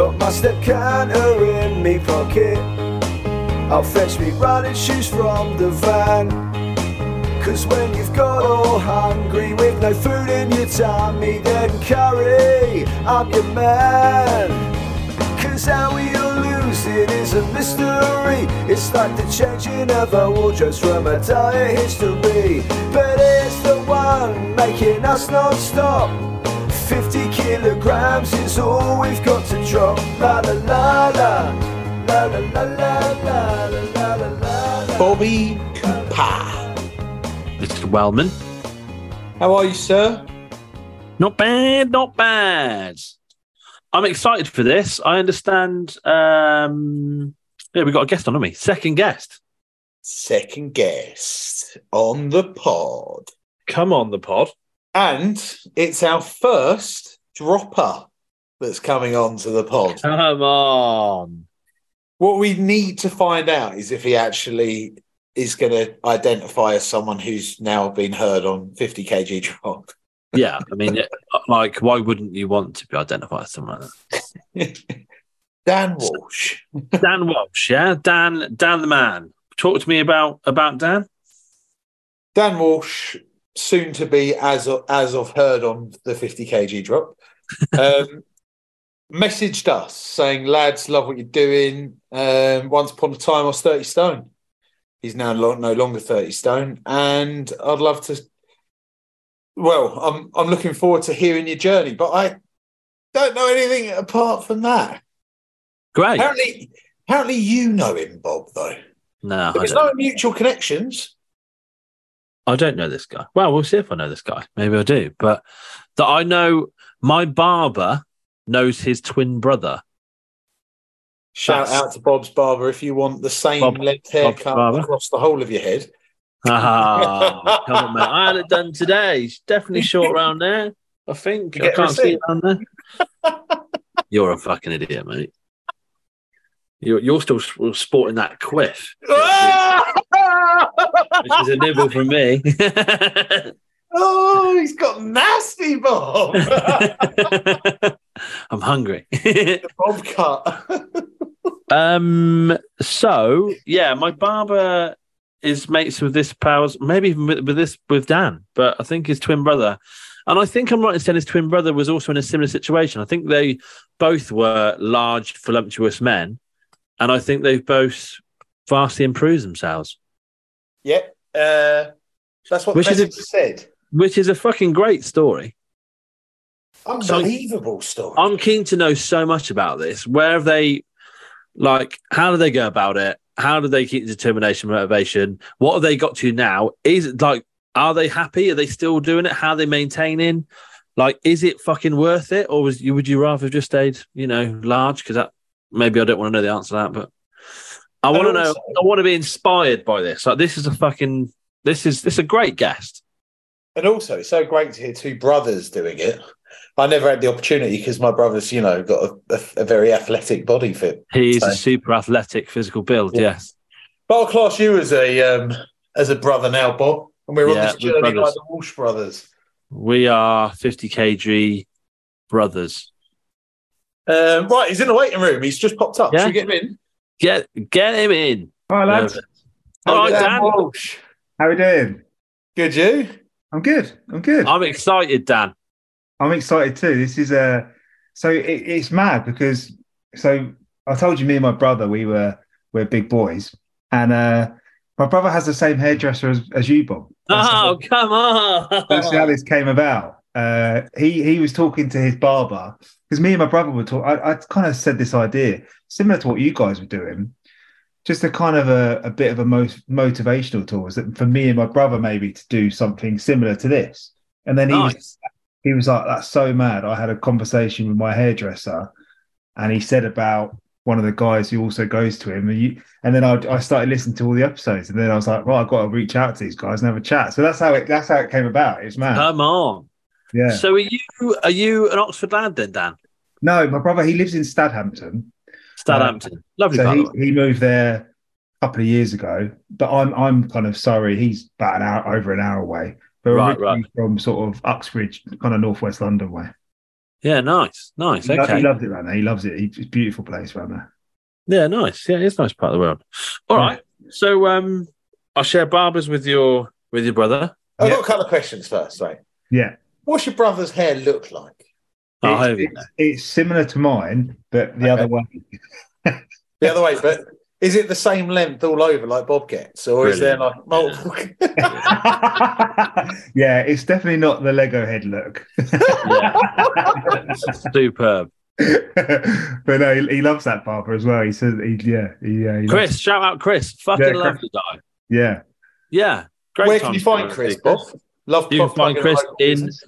Got my step canter in me pocket. I'll fetch me running shoes from the van. Cause when you've got all hungry with no food in your tummy, then curry, I'm your man. Cause how we'll lose it is a mystery. It's like the changing of our wardrobes from a dire history. But it's the one making us non stop kilograms is all we've got to drop. La la la la. La la la la la la la. Bobby Cooper. Mr. Wellman. How are you, sir? Not bad, not bad. I'm excited for this. I understand. Um, yeah, we got a guest on, haven't we? Second guest. Second guest on the pod. Come on, the pod. And it's our first dropper that's coming onto the pod. Come on. What we need to find out is if he actually is going to identify as someone who's now been heard on 50 kg drop. Yeah, I mean, like, why wouldn't you want to be identified as someone like that? Dan Walsh. Dan Walsh, yeah, Dan, Dan the man. Talk to me about about Dan. Dan Walsh, soon to be as of, as of heard on the 50 kg drop, um, messaged us saying, "Lads, love what you're doing. Um, once upon a time, I was 30 stone. He's now no longer 30 stone, and I'd love to. Well, I'm I'm looking forward to hearing your journey, but I don't know anything apart from that. Great. Apparently, apparently you know him, Bob. Though No, there's no mutual connections. I don't know this guy. Well, we'll see if I know this guy. Maybe I do. But that I know my barber knows his twin brother. Shout That's- out to Bob's Barber if you want the same Bob- length haircut across the whole of your head. Ah, come on, mate. I had it done today. It's definitely short around there. I think. You I can't see it around there. You're a fucking idiot, mate. You're, you're still sporting that quiff, which is a nibble from me. Oh, he's got nasty Bob. I'm hungry. Bob cut. um. So yeah, my barber is mates with this pals, maybe even with, with this with Dan, but I think his twin brother. And I think I'm right in saying his twin brother was also in a similar situation. I think they both were large, voluptuous men, and I think they've both vastly improved themselves, yeah, uh, that's what Which the is a- said. Which is a fucking great story. Unbelievable story. I'm keen to know so much about this. Where have they, like, how do they go about it? How do they keep the determination, motivation? What have they got to now? Is it like, are they happy? Are they still doing it? How are they maintaining? Like, is it fucking worth it, or was you would you rather have just stayed, you know, large? Because that maybe I don't want to know the answer to that, but I want to know. I want to be inspired by this. Like, this is a fucking. This is this is a great guest. And also, it's so great to hear two brothers doing it. I never had the opportunity because my brother's, you know, got a, a, a very athletic body fit. He's a So- super athletic physical build. Yeah. Yes. But I'll class you as a um, as a brother now, Bob. And we're Yeah, on this journey like the Walsh brothers. We are 50 kg brothers. Um, right, he's in the waiting room. He's just popped up. Yeah. Should we get him in? Get get him in. Hi, lads. All right, Dan Dan. Walsh. How are we doing? Good, you? I'm good. I'm good. I'm excited, Dan. I'm excited too. This is uh, so it, it's mad because so I told you me and my brother we were we're big boys, and uh, my brother has the same hairdresser as, as you, Bob. Oh, come on. that's how this came about. Uh, he he was talking to his barber because me and my brother were talking. I, I kind of said this idea similar to what you guys were doing, just a kind of a, a bit of a most motivational tool. Is that for me and my brother maybe to do something similar to this, and then he was he was like, "That's so mad." I had a conversation with my hairdresser, and he said about one of the guys who also goes to him, and, you, and then I, I started listening to all the episodes, and then I was like, "Well, I've got to reach out to these guys and have a chat." So that's how it that's how it came about. It's mad, Come on. yeah. So are you are you an Oxford lad then, Dan? No, my brother he lives in Stadhampton, Stadhampton. Lovely so part he, of the world. he moved there a couple of years ago. But I'm I'm kind of sorry, he's about an hour over an hour away. But Right, originally from sort of Uxbridge, kind of northwest London way. Yeah, nice, nice. He, lo- Okay, he loves it around there. He loves it. It's a beautiful place around there. yeah, nice. Yeah, it's a nice part of the world. All Yeah. right, so um, I'll share barbers with your with your brother. I've Yeah. got a couple of questions first, right? Yeah. What's your brother's hair look like? Oh, it's, it's, it's similar to mine, but the Okay. other way. The other way, but is it the same length all over like Bob gets, or is there like multiple? yeah, it's definitely not the Lego head look. Yeah. Superb. but no, he, he loves that barber as well. He says, he, yeah, he, uh, he loves- Chris, shout out Chris. Fucking Yeah, Chris. lovely guy. yeah, Yeah. Great Where can you find Chris, Bob? Love You can find Chris in- business.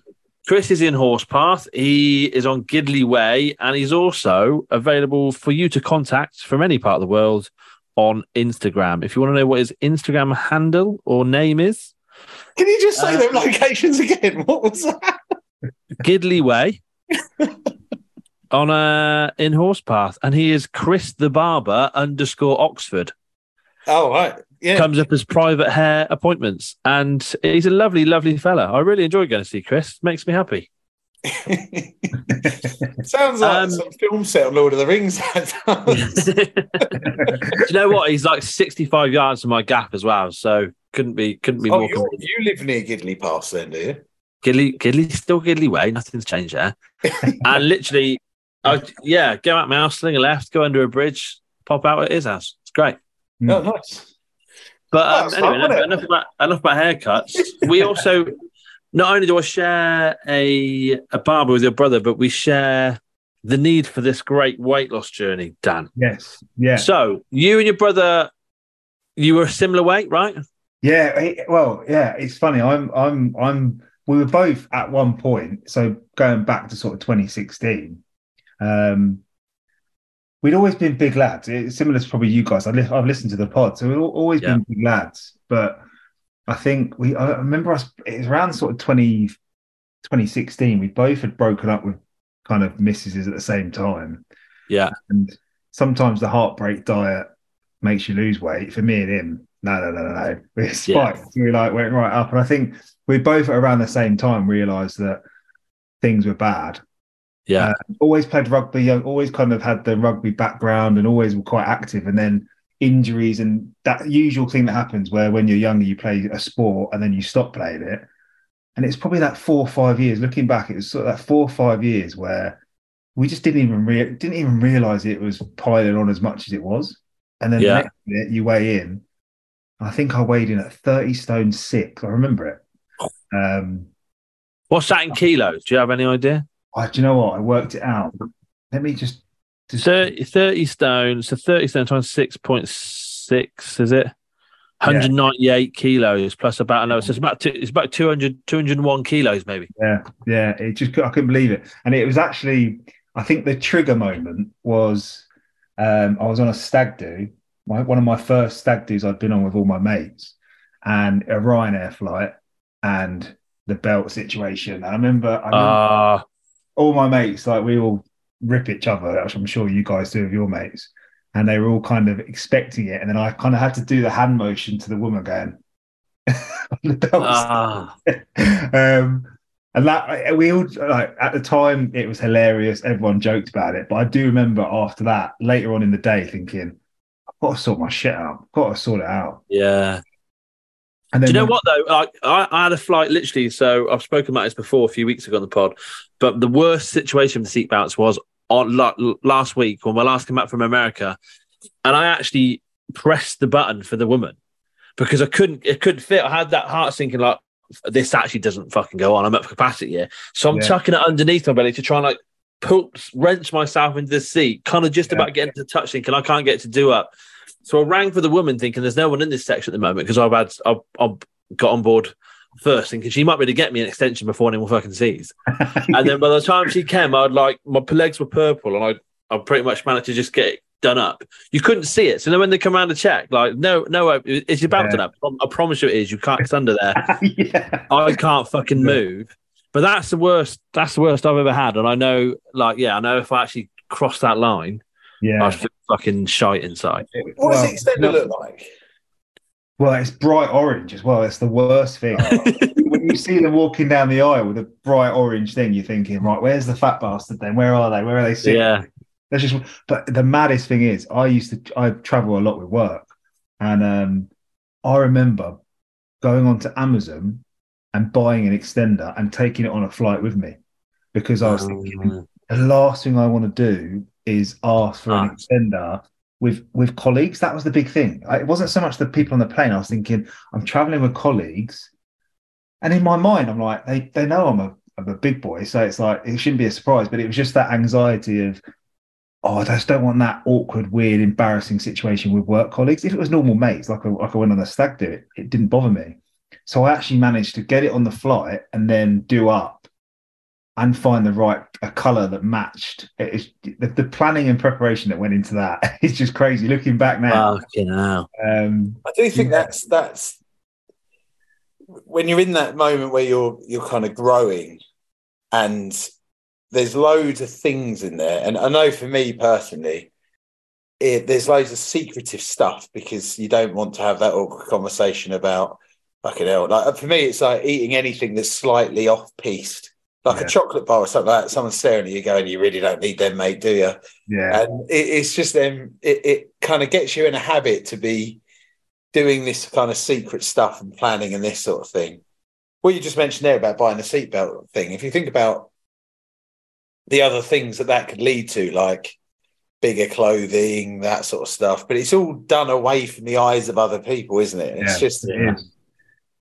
Chris is in Horspath. He is on Gidley Way, and he's also available for you to contact from any part of the world on Instagram. If you want to know what his Instagram handle or name is, Can you just say Uh, locations again? What was that? Gidley Way on uh in Horspath, and he is Chris the Barber underscore Oxford. Oh right, yeah. Comes up as private hair appointments, and he's a lovely, lovely fella. I really enjoy going to see Chris. Makes me happy. Sounds like Um, some film set on Lord of the Rings. Do you know what? He's like 65 yards from my gap as well, so couldn't be couldn't be oh, more. you you live near Gidley Pass, then, do you? Gidley, Gidley, still Gidley Way. Nothing's changed there. and literally, I yeah, go out my house, sling a left, go under a bridge, pop out at his house. It's great. Oh, nice. But um, anyway, fun, enough, enough about enough about haircuts. We also not only do I share a a barber with your brother, but we share the need for this great weight loss journey, Dan. yes, yeah, So you and your brother, you were a similar weight, right? yeah. he- well, yeah. It's funny. I'm, I'm, I'm. We were both at one point. So going back to sort of 2016, um, we'd always been big lads. It's similar to probably you guys. I li- I've listened to the pod, so we've always Yeah. been big lads. But I think we. I remember us. It was around sort of 20, 2016. We both had broken up with kind of missuses at the same time. Yeah. And sometimes the heartbreak diet makes you lose weight. For me and him, no, no, no, no, no. We Yeah. spiked. We like went right up, and I think we both at around the same time realised that things were bad. Yeah. Uh, always played rugby. I always kind of had the rugby background, and always were quite active. And then injuries and that usual thing that happens where when you're younger you play a sport and then you stop playing it. And it's probably that four or five years. Looking back, it was sort of that four or five years where we just didn't even rea- didn't even realize it was piling on as much as it was. And then Yeah. the next minute you weigh in. I think I weighed in at 30 stone six. I remember it. Um, What's that in kilos? Do you have any idea? I, do you know what? I worked it out. Let me just. just 30, 30 stone. So 30 stone times 6.6, is it? 198 kilos plus about, I know, so it's about, two, it's about 200, 201 kilos maybe. Yeah, yeah. It just I couldn't believe it, and it was actually I think the trigger moment was um, I was on a stag do, my, one of my first stag do's I'd been on with all my mates, and a Ryanair flight, and the belt situation. And I remember, I remember Ah, all my mates like we all rip each other, which I'm sure you guys do with your mates, and they were all kind of expecting it, and then I kind of had to do the hand motion to the woman going. ah, um, and that we all like at the time it was hilarious. Everyone joked about it, but I do remember after that, later on in the day, thinking, "I've got to sort my shit out. I've got to sort it out." yeah. And Do you know what though? Like I, I had a flight literally. So I've spoken about this before a few weeks ago on the pod. But the worst situation with the seatbelts was on la- last week when my last came back from America, and I actually pressed the button for the woman because I couldn't. It couldn't fit. I had that heart sinking like this actually doesn't fucking go on. I'm at capacity here, so I'm Yeah. chucking it underneath my belly to try and like pull wrench myself into the seat, kind of just Yeah. about getting to touch thing, and I can't get to do up. So I rang for the woman, thinking there's no one in this section at the moment because I've had I've, I've got on board first, thinking she might be able to get me an extension before anyone fucking sees. And then by the time she came, I'd like my legs were purple, and I I pretty much managed to just get it done up. You couldn't see it, so then when they come around to check, like no, no, uh, it's about Yeah. done up. I promise you, it is. You can't. It's under there. yeah, I can't fucking move. But that's the worst. That's the worst I've ever had, and I know, like, yeah, I know if I actually cross that line, yeah. I'd feel fucking shite inside. What does Well, the extender no- look like? Well, it's bright orange as well. It's the worst thing. when you see them walking down the aisle with a bright orange thing, you're thinking, right, where's the fat bastard then? Where are they? Where are they sitting? Yeah. That's just. But the maddest thing is, I used to. I travel a lot with work, and um, I remember going onto Amazon and buying an extender and taking it on a flight with me because I was thinking the last thing I want to do is ask for an Ah. extender with with colleagues. That was the big thing. It wasn't so much the people on the plane. I was thinking I'm traveling with colleagues, and in my mind, I'm like they they know I'm a I'm a big boy, so it's like it shouldn't be a surprise. But it was just that anxiety of. Oh, I just don't want that awkward, weird, embarrassing situation with work colleagues. If it was normal mates, like I, like I went on a stag do, it, it didn't bother me. So I actually managed to get it on the flight and then do up and find the right a color that matched. It is the, the planning and preparation that went into that is just crazy. Looking back now, Fucking hell. um, I do think Yeah. that's that's when you're in that moment where you're you're kind of growing, and there's loads of things in there. And I know for me personally, it, there's loads of secretive stuff because you don't want to have that awkward conversation about fucking hell. Like for me, it's like eating anything that's slightly off piste. Like Yeah. a chocolate bar or something like that. Someone's staring at you going, You really don't need them, mate, do you? yeah, and it, it's just them it, it kind of gets you in a habit to be doing this kind of secret stuff and planning and this sort of thing what you just mentioned there about buying a seatbelt thing if you think about the other things that that could lead to like bigger clothing that sort of stuff but it's all done away from the eyes of other people isn't it it's Yeah, just it is.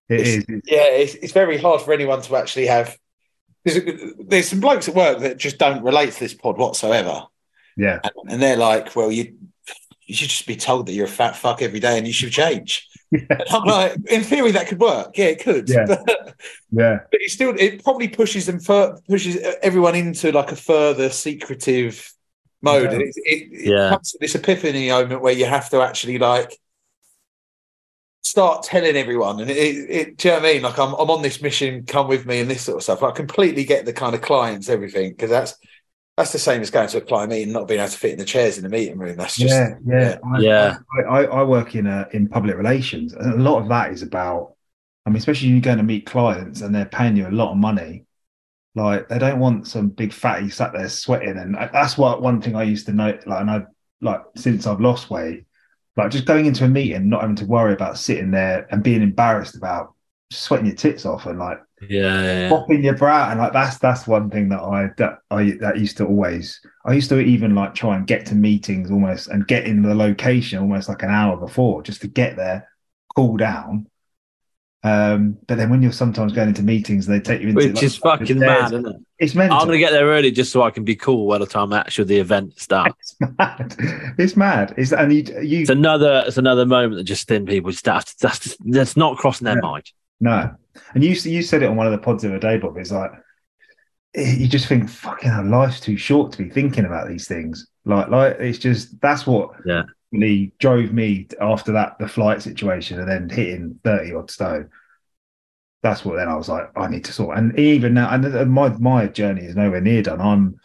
It It's- is. Yeah it's, it's very hard for anyone to actually have there's, there's some blokes at work that just don't relate to this pod whatsoever yeah, and, and they're like, "Well, you you should just be told that you're a fat fuck every day and you should change." And I'm like, in theory, that could work. Yeah, it could. Yeah. But, but it still it probably pushes them fur- pushes everyone into like a further secretive mode. Yeah. And it, it, it Yeah. comes to this epiphany moment where you have to actually like start telling everyone. And it, it, it do you know what I mean? Like I'm I'm on this mission, come with me, and this sort of stuff. I completely get the kind of clients, everything, because that's that's the same as going to a client meeting, not being able to fit in the chairs in the meeting room. That's just yeah, yeah. I, Yeah. I, I, I work in a, in public relations, and a lot of that is about. I mean, especially you're going to meet clients and they're paying you a lot of money. Like they don't want some big fatty sat there sweating, and uh, that's what one thing I used to know. Like, and I like since I've lost weight, like just going into a meeting, not having to worry about sitting there and being embarrassed about sweating your tits off and like Yeah, yeah, yeah. popping your brow and like that's that's one thing that I that I that used to always I used to even like try and get to meetings almost and get in the location almost like an hour before just to get there, cool down. Um, but then when you're sometimes going into meetings, they take you into Which like, is fucking mad, isn't it? It's mental. I'm gonna get there early just so I can be cool by the time actually the event starts. It's mad. It's mad. It's and you you It's another it's another moment that just thin people just that's that's just, that's not crossing their Yeah. mind. No, and you you said it on one of the pods the other day, Bob. It's like you just think, fucking hell, life's too short to be thinking about these things. Like, like it's just that's what Yeah. Really drove me after that the flight situation and then hitting thirty odd stone. That's what then I was like, I need to sort. And even now, and my my journey is nowhere near done. I'm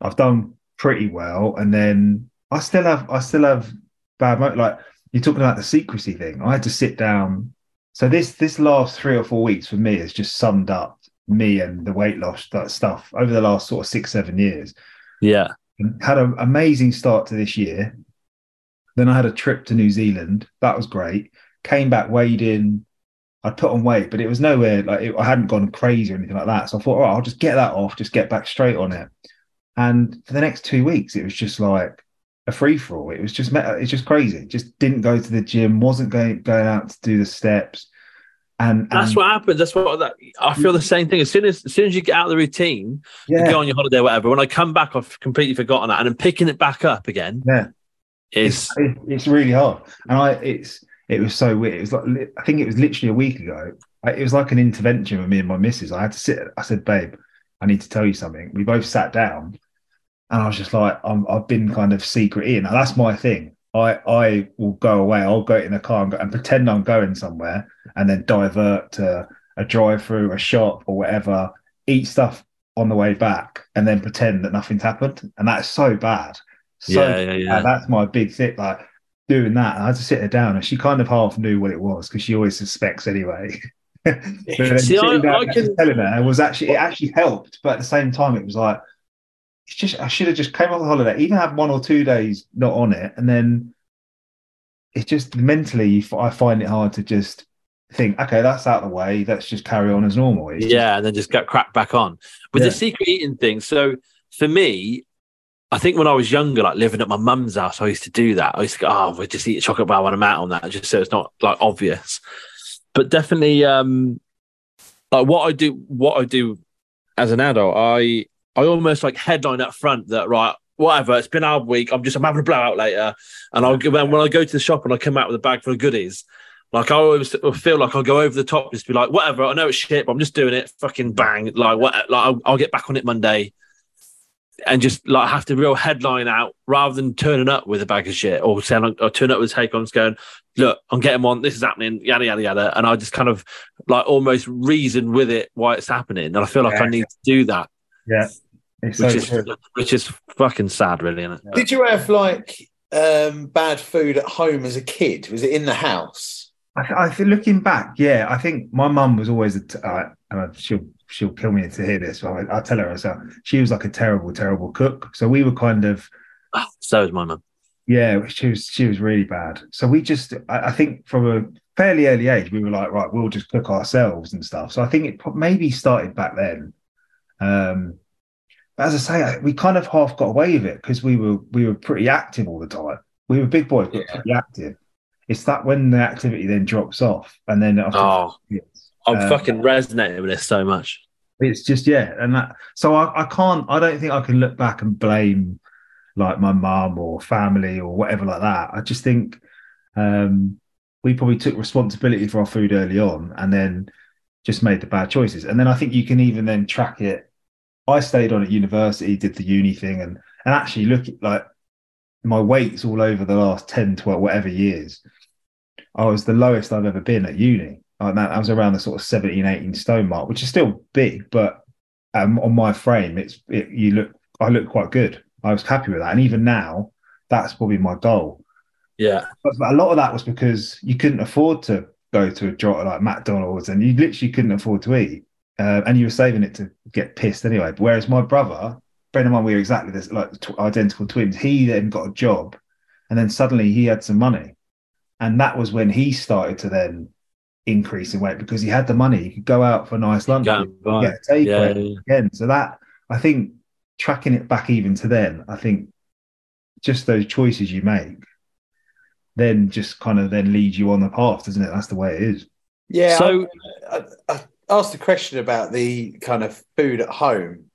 I've done pretty well, and then I still have I still have bad mo- like you're talking about the secrecy thing. I had to sit down so this this last three or four weeks for me has just summed up me and the weight loss that stuff over the last sort of six seven years. Yeah. Had an amazing start to this year. Then I had a trip to New Zealand. That was great. Came back, weighed in. I'd put on weight, but it was nowhere like it, I hadn't gone crazy or anything like that. So I thought, all right, I'll just get that off, just get back straight on it. And for the next two weeks, it was just like a free for all. It was just it's just crazy. Just didn't go to the gym, wasn't going going out to do the steps, and, That's what happens. That's what that, I mm. feel the same thing. As soon as as soon as you get out of the routine, you yeah, go on your holiday, or whatever. When I come back, I've completely forgotten that, and I'm picking it back up again yeah. Is it's, it's really hard. And i it's it was so weird. It was like i think it was literally a week ago. I, it was like an intervention with me and my missus. I had to sit i said babe i need to tell you something. We both sat down and i was just like I'm, i've been kind of secret in and that's my thing. I i will go away. I'll go in the car and, go, and pretend i'm going somewhere and then divert to a drive through a shop or whatever eat stuff on the way back and then pretend that nothing's happened. And that's so bad so yeah, yeah, uh, yeah. that's my big thing. Like doing that. I had to sit her down, and she kind of half knew what it was because she always suspects anyway. See, I- I can- telling her was actually it actually helped, but at the same time, it was like it's just I should have just came off the holiday, even had one or two days not on it, and then it's just mentally I find it hard to just think, okay, that's out of the way. Let's just carry on as normal. It's just- yeah, and then just get cracked back on with Yeah. the secret eating thing. So for me, I think when I was younger, like living at my mum's house, I used to do that. I used to go, oh, we'll just eat a chocolate bar when I'm out on that, just so it's not like obvious. But definitely, um, like what I do, what I do as an adult, I I almost like headline up front that right, whatever. It's been our week. I'm just I'm having a blowout later, and I'll when when I go to the shop and I come out with a bag full of goodies. Like I always feel like I'll go over the top, just be like, whatever. I know it's shit, but I'm just doing it. Fucking bang! Like what? Like I'll, I'll get back on it Monday, and just like have to real headline out rather than turning up with a bag of shit or saying or turn up with take on, going, look, I'm getting one. This is happening. Yada yada yada. And I just kind of like almost reason with it why it's happening, and I feel like I need to do that, yeah. It's which so is true. which is fucking sad, really, isn't it? Did you have like um, bad food at home as a kid? Was it in the house? I, th- I think looking back, yeah, I think my mum was always a. T- uh, and she'll she'll kill me to hear this. But I, I'll tell her herself. She was like a terrible, terrible cook. So we were kind of So is my mum. yeah. She was she was really bad. So we just I, I think from a fairly early age we were like right, we'll just cook ourselves and stuff. So I think it maybe started back then. Um, but as I say, I- we kind of half got away with it because we were we were pretty active all the time. We were big boys, but Yeah. pretty active. It's that when the activity then drops off, and then after Oh, I'm um, fucking resonating with this so much. it's just yeah, and that so I, I can't I don't think I can look back and blame like my mum or family or whatever like that. I just think um we probably took responsibility for our food early on and then just made the bad choices. And then I think you can even then track it. I stayed on at university, did the uni thing and and actually look at like my weights all over the last 10, 12, whatever years. I was the lowest I've ever been at uni. Like that, I was around the sort of 17, 18 stone mark, which is still big, but um, on my frame, it's it, you look. I look quite good. I was happy with that, and even now, that's probably my goal. Yeah. But, a lot of that was because you couldn't afford to go to a joint like McDonald's, and you literally couldn't afford to eat, uh, and you were saving it to get pissed anyway. But whereas my brother, bear in mind we were exactly this, like tw- identical twins. He then got a job, and then suddenly he had some money, and that was when he started to then increase in weight because he had the money. He could go out for a nice lunch, Go and get a takeaway Yeah, yeah, again. So that I think tracking it back even to then, I think just those choices you make then just kind of then lead you on the path, doesn't it? That's the way it is. Yeah. So- I, I, I asked a question about the kind of food at home.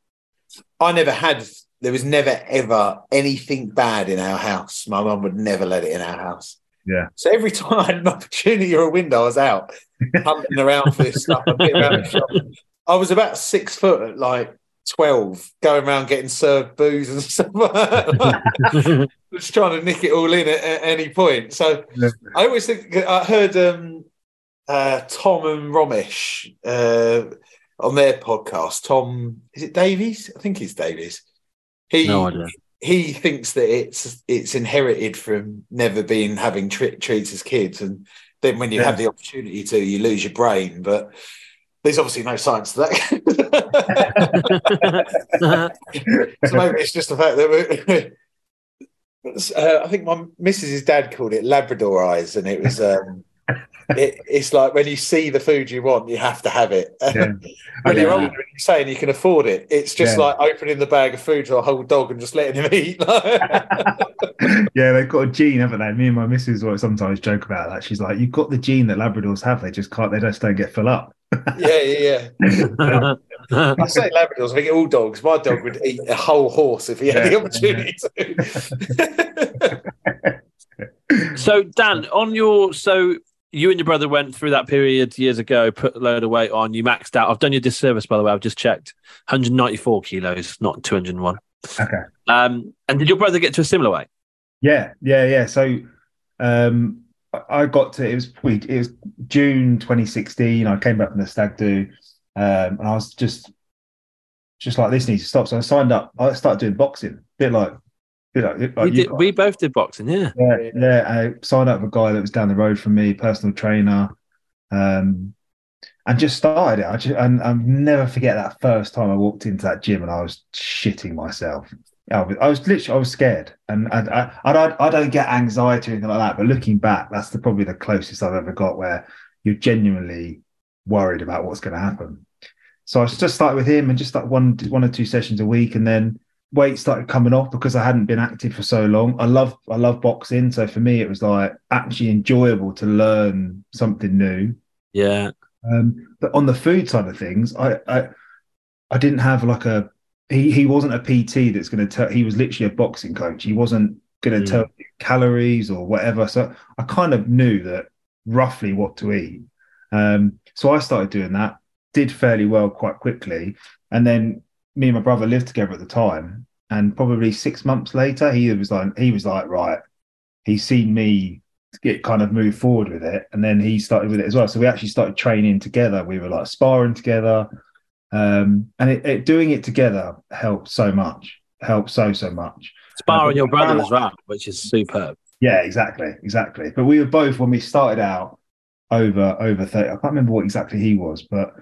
I never had. There was never ever anything bad in our house. My mum would never let it in our house. Yeah. So every time I had an opportunity or a window, I was out hunting around for this stuff. I'd around the shop. I was about six foot at like twelve, going around getting served booze and stuff. just trying to nick it all in at, at any point. So I always think I heard um, uh, Tom and Romesh uh, on their podcast. Tom, is it Davies? I think it's Davies. He no idea. He thinks that it's it's inherited from never being having tri- treats as kids, and then when you Yeah. have the opportunity to, you lose your brain. But there's obviously no science to that. so maybe it's just the fact that uh, I think my Mrs.'s dad called it Labrador eyes, and it was. Um, it, it's like when you see the food you want, you have to have it. Yeah. when you're Yeah. older and you're saying you can afford it, it's just Yeah. like opening the bag of food to a whole dog and just letting him eat. yeah, they've got a gene, haven't they? Me and my missus will sometimes joke about that. She's like, "You've got the gene that Labradors have. They just can't. They just don't get full up." yeah, yeah, yeah. I say Labradors. I think all dogs. My dog would eat a whole horse if he had the Yeah. opportunity to. so Dan, on your so you and your brother went through that period years ago, put a load of weight on, you maxed out. I've done you a disservice, by the way. I've just checked. 194 kilos, not 201. Okay. Um, and did your brother get to a similar weight? Yeah, yeah, yeah. So um I- I got to it was it was June 2016. I came back from the stag do, um, and I was just just like this needs to stop. So I signed up. I started doing boxing, a bit like You know, like we, did, we both did boxing, yeah. Yeah, yeah. I signed up with a guy that was down the road from me, personal trainer, um, and just started it. I just, and I'll never forget that first time I walked into that gym and I was shitting myself. I was, I was literally, I was scared, and I, I, I don't, I don't get anxiety or anything like that. But looking back, that's the, probably the closest I've ever got where you're genuinely worried about what's going to happen. So I just started with him and just like one, one or two sessions a week, and then weight started coming off because I hadn't been active for so long. I love I love boxing, so for me it was like actually enjoyable to learn something new. Yeah. Um, but on the food side of things, I I, I didn't have like a he he wasn't a PT that's going to tell. He was literally a boxing coach. He wasn't going to Mm. tell you calories or whatever. So I kind of knew that roughly what to eat. Um, so I started doing that. Did fairly well quite quickly, and then me and my brother lived together at the time. And probably six months later, he was like, he was like, right, he's seen me get kind of move forward with it, and then he started with it as well. So we actually started training together. We were like sparring together, um, and it, it, doing it together helped so much. Helped so so much. Sparring your brother as well, which is superb. Yeah, exactly, exactly. But we were both when we started out over over thirty. I can't remember what exactly he was, but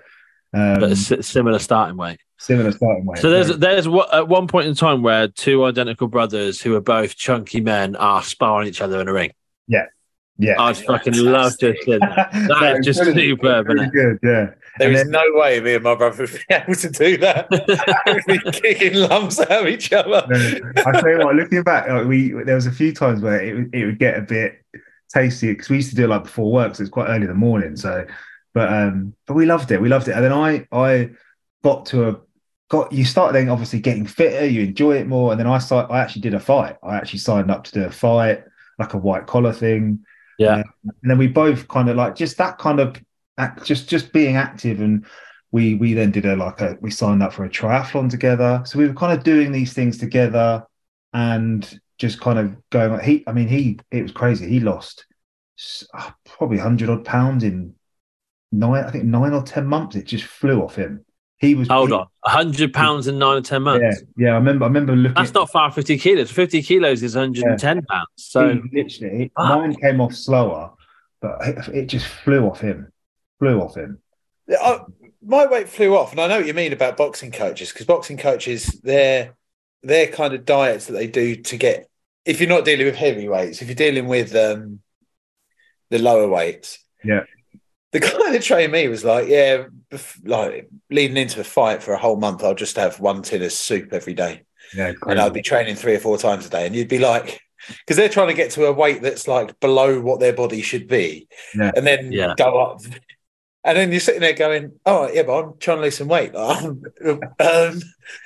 um, But a similar starting weight. Similar starting weight. So there's Very- there's what at one point in time where two identical brothers who are both chunky men are sparring each other in a ring. yeah. Yeah, I'd fucking love to have seen that. That No, just really- superb, really isn't good. Yeah, There And is then- no way me and my brother would be able to do that. We'd be kicking lumps out of each other. No, I tell you what, looking back, like we there was a few times where it would- it would get a bit tasty because we used to do it like before work, so it's quite early in the morning. So, but um, but we loved it. We loved it, and then I I got to a got you start then obviously getting fitter. You enjoy it more, and then I start, I actually did a fight. I actually signed up to do a fight, like a white collar thing. Yeah. Uh, and then we both kind of like just that kind of act, just just being active and. We, we then did a like a we signed up for a triathlon together so we were kind of doing these things together and just kind of going like he i mean he it was crazy he lost uh, probably 100 odd pounds in nine i think nine or ten months it just flew off him he was Hold he- on, hundred pounds in nine or ten months. yeah yeah i remember i remember looking That's not far. Fifty kilos. Fifty kilos is one hundred and ten pounds. So he literally Fuck. mine came off slower but it, it just flew off him flew off him I, my weight flew off, and I know what you mean about boxing coaches because boxing coaches, their their kind of diets that they do to get. If you're not dealing with heavyweights, if you're dealing with um, the lower weights, Yeah. The guy that trained me was like, yeah, bef- like leading into the fight for a whole month, I'll just have one tin of soup every day, yeah and I'll be training three or four times a day, and you'd be like. Because they're trying to get to a weight that's like below what their body should be, Yeah. and then Yeah. go up and then you're sitting there going, "Oh, yeah, but I'm trying to lose some weight. um, um,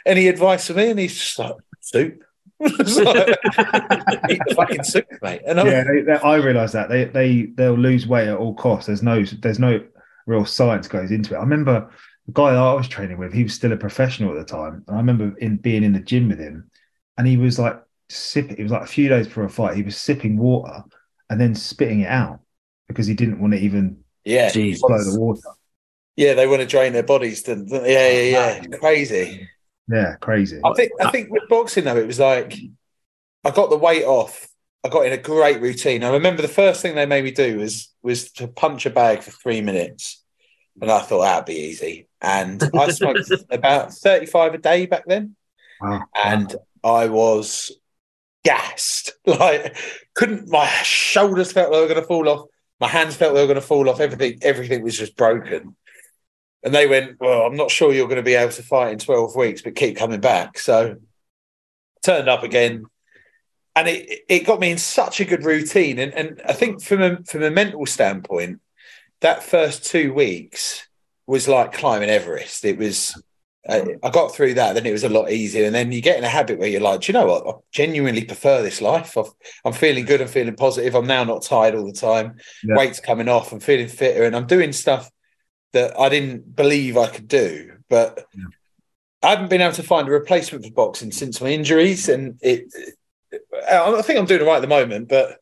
any advice for me?" And he's just like, "Soup." It's Eat the fucking soup, mate. And I'm, yeah, they, they, I realise that they they they'll lose weight at all costs. There's no there's no real science goes into it. I remember the guy I was training with. He was still a professional at the time, and I remember in being in the gym with him, and he was like sipping. It was like a few days before a fight. He was sipping water and then spitting it out because he didn't want to even yeah, Jesus. flow the water. yeah, they want to drain their bodies. Yeah, yeah, yeah. Crazy. Yeah, crazy. I think. I think with boxing though, it was like I got the weight off. I got in a great routine. I remember the first thing they made me do was was to punch a bag for three minutes, and I thought that'd be easy. And I smoked about thirty five a day back then. Wow. and I was gassed. Like couldn't my shoulders felt they were going to fall off. My hands felt they were going to fall off. Everything, everything was just broken. And they went, "Well, I'm not sure you're going to be able to fight in 12 weeks, but keep coming back." So turned up again, and it it got me in such a good routine. And and I think from a from a mental standpoint, that first two weeks was like climbing Everest. It was I, I got through that, then it was a lot easier. And then you get in a habit where you're like, Do you know what? I genuinely prefer this life. I've, I'm feeling good. I'm feeling positive. I'm now not tired all the time. Yeah. Weight's coming off. I'm feeling fitter, and I'm doing stuff that I didn't believe I could do. But Yeah. I haven't been able to find a replacement for boxing since my injuries, and it. I think I'm doing it right at the moment, but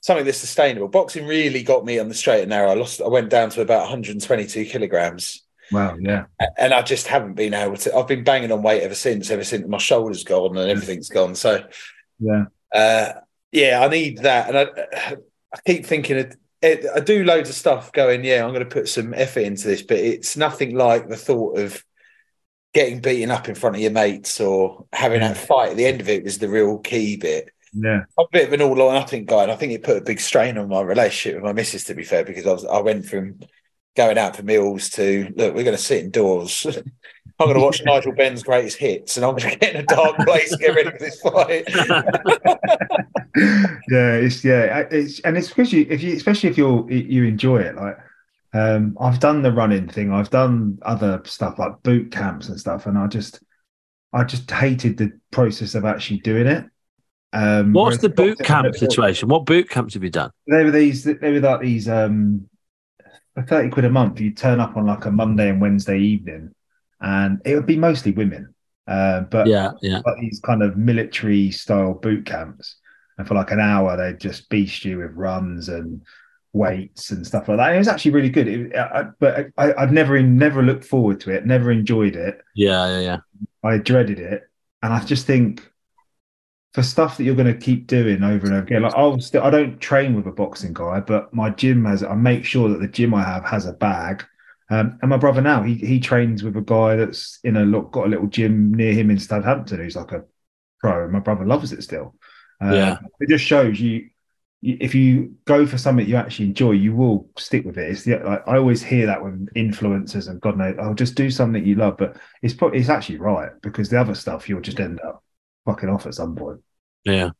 something that's sustainable. Boxing really got me on the straight and narrow. I lost. I went down to about 122 kilograms Wow. Yeah. and I just haven't been able to. I've been banging on weight ever since. Ever since my shoulders gone and everything's gone. So Yeah. Uh, yeah, I need that, and I, I keep thinking I do loads of stuff. Going, yeah, I'm going to put some effort into this, but it's nothing like the thought of getting beaten up in front of your mates or having that fight at the end of it was the real key bit. Yeah. I'm a bit of an all or nothing guy, and I think it put a big strain on my relationship with my missus. To be fair, because I was I went from going out for meals to look, we're going to sit indoors. I'm going to watch Nigel Benn's greatest hits, and I'm going to get in a dark place to get ready for this fight. yeah, it's yeah, it's and it's especially if you especially if you're you enjoy it. Like, um, I've done the running thing, I've done other stuff like boot camps and stuff, and I just, I just hated the process of actually doing it. Um, What's the boot camp situation? What boot camps have you done? They were these. They were like these. Um, for thirty quid a month, you turn up on like a Monday and Wednesday evening, and it would be mostly women. Uh, but Yeah, yeah. like these kind of military style boot camps. And for like an hour, they'd just beast you with runs and weights and stuff like that. It was actually really good. It, I, but I, I'd never, never looked forward to it, never enjoyed it. Yeah, yeah, yeah. I dreaded it. And I just think for stuff that you're going to keep doing over and over again, like I'll still, I don't train with a boxing guy, but my gym has, I make sure that the gym I have has a bag. Um, and my brother now, he he trains with a guy that's in a look, got a little gym near him in Stadhampton who's like a pro. And my brother loves it still. Um, Yeah. It just shows you- if you go for something you actually enjoy, you will stick with it. It's the, like, I always hear that with influencers and God knows, oh, just do something you love. But it's probably it's actually right because the other stuff you'll just end up fucking off at some point. Yeah.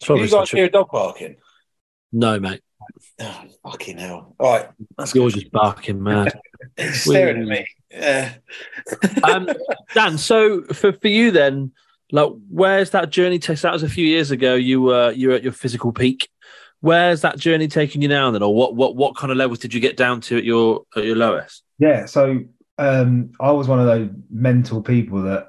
It's you probably guys such hear a dog barking? No, mate. Oh, fucking hell! All right, that's You're just barking mad. He's staring at me. Yeah. um, Dan, so for, for you then, like, where's that journey take? So that was a few years ago. You were you were at your physical peak. Where's that journey taking you now then, or what what what kind of levels did you get down to at your at your lowest? Yeah, so um, I was one of those mental people that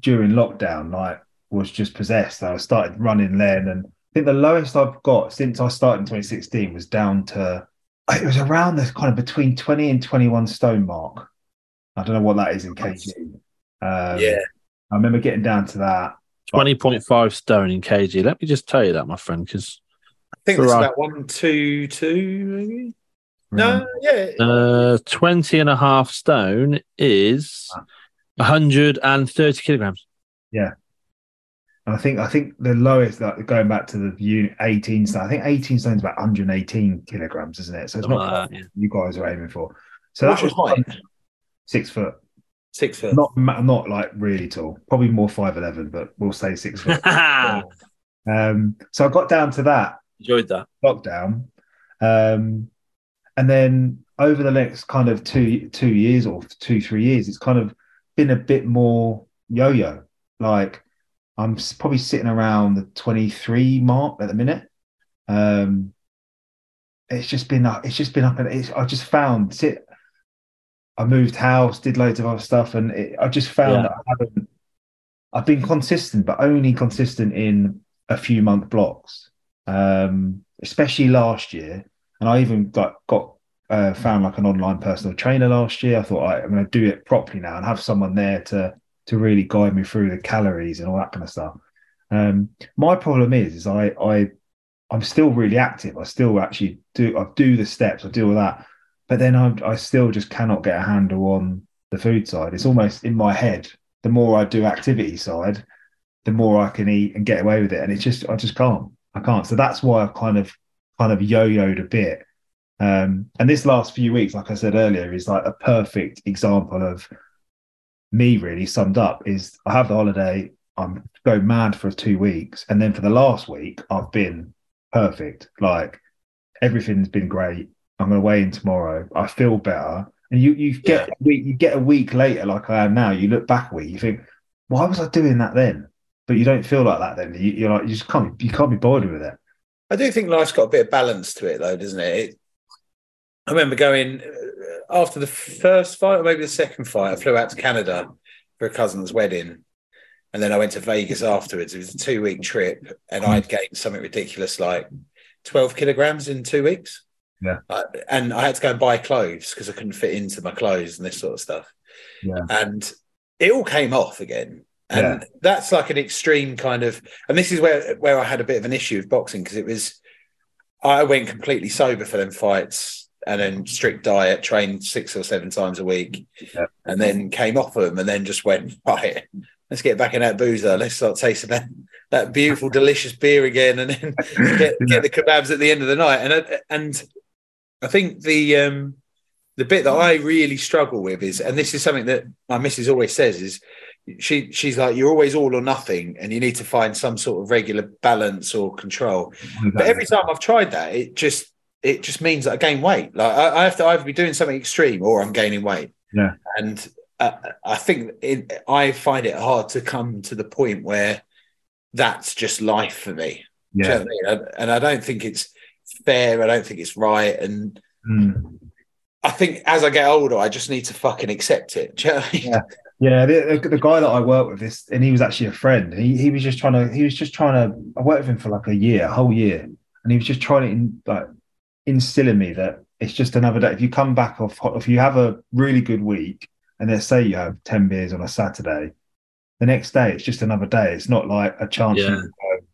during lockdown, like, was just possessed. I started running then, and I think the lowest I've got since I started in 2016 was down to it was around the kind of between 20 and 21 stone mark. I don't know what that is in kg. Um, yeah. I remember getting down to that. Twenty point five stone in kg. Let me just tell you that, my friend, because think it's Right. about one, two, two, maybe. No, yeah. uh, 20 and a half stone is 130 kilograms. Yeah. And I think I think the lowest, like going back to the unit 18 stone, I think 18 stone is about 118 kilograms, isn't it? So it's not like quite that, what you guys are aiming for. So What's that was height? six foot. Six foot. Not not like really tall, probably more five eleven, but we'll say six foot. um, so I got down to that Enjoyed that. lockdown, um, and then over the next kind of two two years or two three years, it's kind of been a bit more yo-yo. Like I'm probably sitting around the 23 mark at the minute. Um, it's just been up. It's just been up, and it's, I just found sit. I moved house, did loads of other stuff, and it, I just found Yeah. that I haven't. I've been consistent, but only consistent in a few month blocks. Um, especially last year, and I even got got uh, found like an online personal trainer last year. I thought "Right, I'm going to do it properly now and have someone there to to really guide me through the calories and all that kind of stuff. Um, my problem is, is I I I'm still really active. I still actually do I do the steps, I do all that, but then I I still just cannot get a handle on the food side. It's almost in my head. The more I do activity side, the more I can eat and get away with it, and it's just I just can't. I can't. So that's why I've kind of kind of yo-yoed a bit. Um, and this last few weeks, like I said earlier, is like a perfect example of me really summed up is I have the holiday, I'm go mad for two weeks, and then for the last week, I've been perfect. Like everything's been great. I'm gonna weigh in tomorrow. I feel better. And you you get a week, you get a week later, like I am now, you look back a week, you think, why was I doing that then? But you don't feel like that then. You, you're like, you just can't you can't be bothered with it. I do think life's got a bit of balance to it, though, doesn't it? it I remember going uh, after the first fight, or maybe the second fight. I flew out to Canada for a cousin's wedding, and then I went to Vegas afterwards. It was a two-week trip, and I'd gained something ridiculous, like twelve kilograms in two weeks. Yeah. Uh, and I had to go and buy clothes because I couldn't fit into my clothes and this sort of stuff. Yeah. And it all came off again. And that's like an extreme kind of, and this is where where I had a bit of an issue with boxing because it was, I went completely sober for them fights and then strict diet, trained six or seven times a week, Yeah. and then came off them and then just went right. Let's get back in that boozer. Let's start tasting that that beautiful, delicious beer again, and then get, get the kebabs at the end of the night. And I- and I think the um the bit that I really struggle with is, and this is something that my missus always says, is she she's like you're always all or nothing, and you need to find some sort of regular balance or control. But every time I've tried that, it just it just means that I gain weight. Like I, I have to either be doing something extreme or I'm gaining weight. Yeah. and uh, I think it, I find it hard to come to the point where that's just life for me. Do you know yeah. I mean? And- And I don't think it's fair. I don't think it's right. And Mm. I think as I get older, I just need to fucking accept it. Do you know what I mean? Yeah. Yeah, the, the, the guy that I work with this, and he was actually a friend. He he was just trying to he was just trying to. I worked with him for like a year, a whole year, and he was just trying to in, like instill in me that it's just another day. If you come back off, if you have a really good week, and let's say you have ten beers on a Saturday, the next day it's just another day. It's not like a chance. Yeah. to go,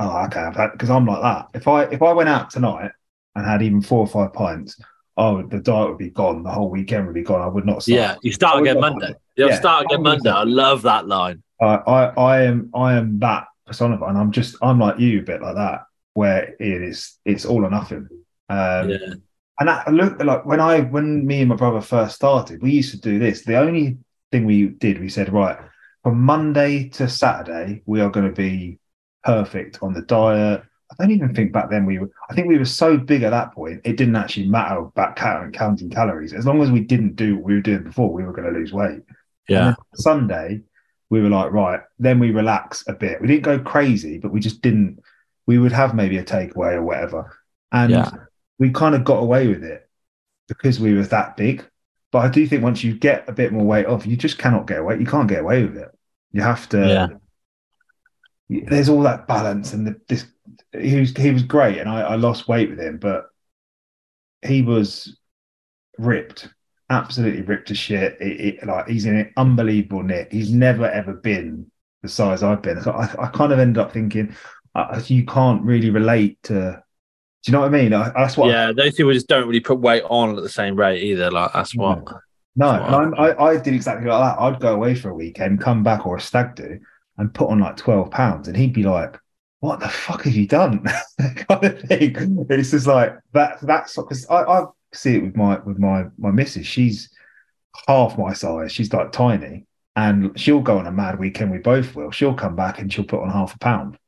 oh, okay, I've had because I'm like that. If I if I went out tonight and had even four or five pints, oh, the diet would be gone. The whole weekend would be gone. I would not. Start. Yeah, you start again Monday. You'll Yeah. start again Monday. I love that line. I, I I am I am that personified, and I'm just I'm like you a bit like that, where it is it's all or nothing. Um, Yeah. And I look like when I when me and my brother first started, we used to do this. The only thing we did, we said, right, from Monday to Saturday, we are going to be perfect on the diet. I don't even think back then we were. I think we were so big at that point, it didn't actually matter about counting, counting calories. As long as we didn't do what we were doing before, we were going to lose weight. Yeah. Sunday, we were like, right, then we relax a bit. We didn't go crazy, but we just didn't, we would have maybe a takeaway or whatever. And Yeah. we kind of got away with it because we were that big. But I do think once you get a bit more weight off, you just cannot get away. You can't get away with it. You have to. Yeah. There's all that balance, and the, this he was he was great, and I, I lost weight with him, but he was ripped, absolutely ripped to shit. It, it, like he's in an unbelievable nick. He's never ever been the size I've been. So I, I kind of ended up thinking uh, you can't really relate to. Do you know what I mean? I, that's what. Yeah, those people just don't really put weight on at the same rate either. Like that's what. No, That's what I, I did exactly like that. I'd go away for a weekend, come back or a stag do, and put on like twelve pounds, and he'd be like, "What the fuck have you done?" kind of thing. It's just like that. That's because I, I see it with my with my my missus. She's half my size. She's like tiny, and she'll go on a mad weekend. We both will. She'll come back and she'll put on half a pound,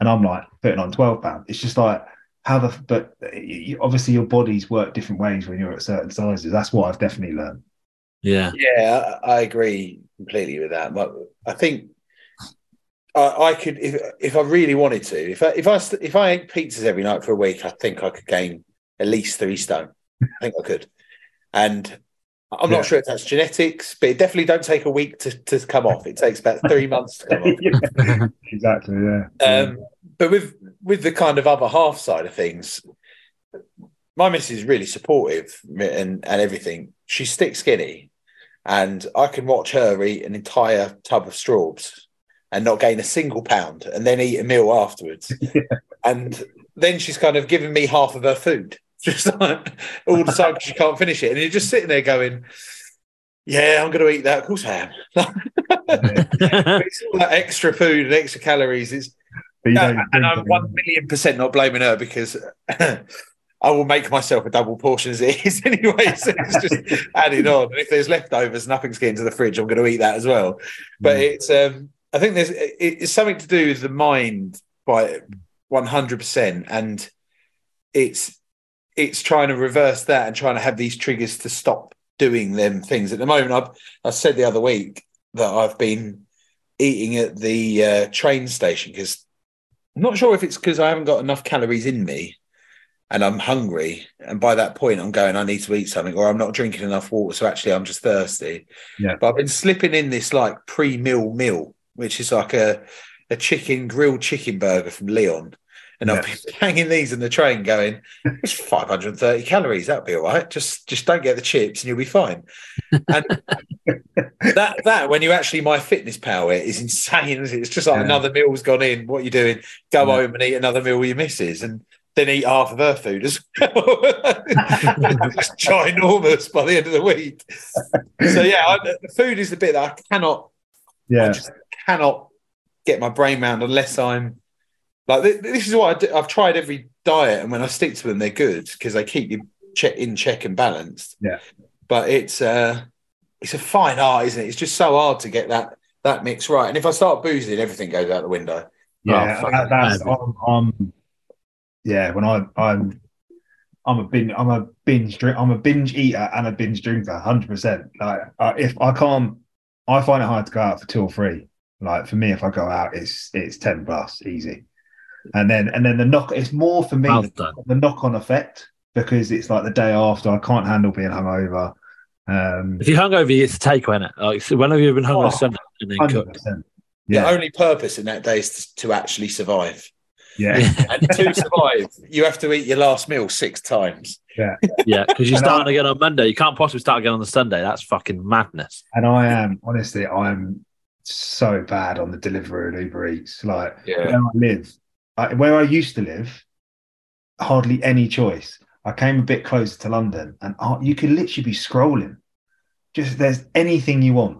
and I'm like putting on twelve pounds. It's just like how the but you, obviously your bodies work different ways when you're at certain sizes. That's what I've definitely learned. Yeah. Yeah, I I agree completely with that. But I think I, I could, if if I really wanted to, if I if I if I ate pizzas every night for a week, I think I could gain at least three stone. I think I could, and I'm Yeah. not sure if that's genetics, but it definitely don't take a week to, to come off. It takes about three months to come off. Yeah, exactly. Yeah. Um, but with with the kind of other half side of things, my missus is really supportive and and everything. She's stick skinny, and I can watch her eat an entire tub of straws and not gain a single pound, and then eat a meal afterwards. And then she's kind of giving me half of her food, just like all the time she can't finish it, and you're just sitting there going. Yeah, I'm going to eat that. Of course I am. it's all that extra food and extra calories. It's But you no, and I'm one million percent not blaming her because I will make myself a double portion as it is anyway. So it's just added on. And if there's leftovers, nothing's getting to the fridge. I'm going to eat that as well. But Mm. it's um, I think there's it- it's something to do with the mind by 100 percent, and it's it's trying to reverse that and trying to have these triggers to stop doing them things. At the moment, I've I said the other week that I've been eating at the uh, train station because I'm not sure if it's because I haven't got enough calories in me and I'm hungry. And by that point, I'm going, I need to eat something, or I'm not drinking enough water. So actually, I'm just thirsty. Yeah. But I've been slipping in this like pre meal meal, which is like a, a chicken, grilled chicken burger from Leon. And I've been hanging these in the train going, it's 530 calories. That'll be all right. Just just don't get the chips and you'll be fine. And that that when you actually My Fitness Pal is insane. it? It's just like Yeah. another meal's gone in. What are you doing? Go Yeah. home and eat another meal with your missus and then eat half of her food as well. it's ginormous by the end of the week. So yeah, I, the food is the bit that I cannot I Yeah. just cannot get my brain round unless I'm like th- this is what I do. I've tried every diet, and when I stick to them, they're good because they keep you check in check and balanced. Yeah. but it's uh it's a fine art, isn't it? It's just so hard to get that that mix right. And if I start boozing, everything goes out the window. Yeah, Oh, that, that's. I'm, I'm yeah. When I I'm I'm a binge I'm a binge drink I'm a binge eater and a binge drinker, hundred percent. Like uh, if I can't, I find it hard to go out for two or three. Like for me, if I go out, it's it's ten plus easy, and then and then the knock. It's more for me Well the, the knock on effect because it's like the day after I can't handle being hungover. Um, If you're hungover, it's a takeaway, innit? Like, so when have you been hungry Oh, on Sunday and then hundred cooked? percent. The Yeah, only purpose in that day is to, to actually survive. yeah. And to survive, you have to eat your last meal six times. Yeah. Yeah, because you're And starting I- again on Monday. You can't possibly start again on the Sunday. That's fucking madness. And I am honestly, I'm so bad on the delivery and Uber Eats. Like Yeah. where I live, I, where I used to live, hardly any choice. I came a bit closer to London, and uh, you could literally be scrolling. Just there's anything you want.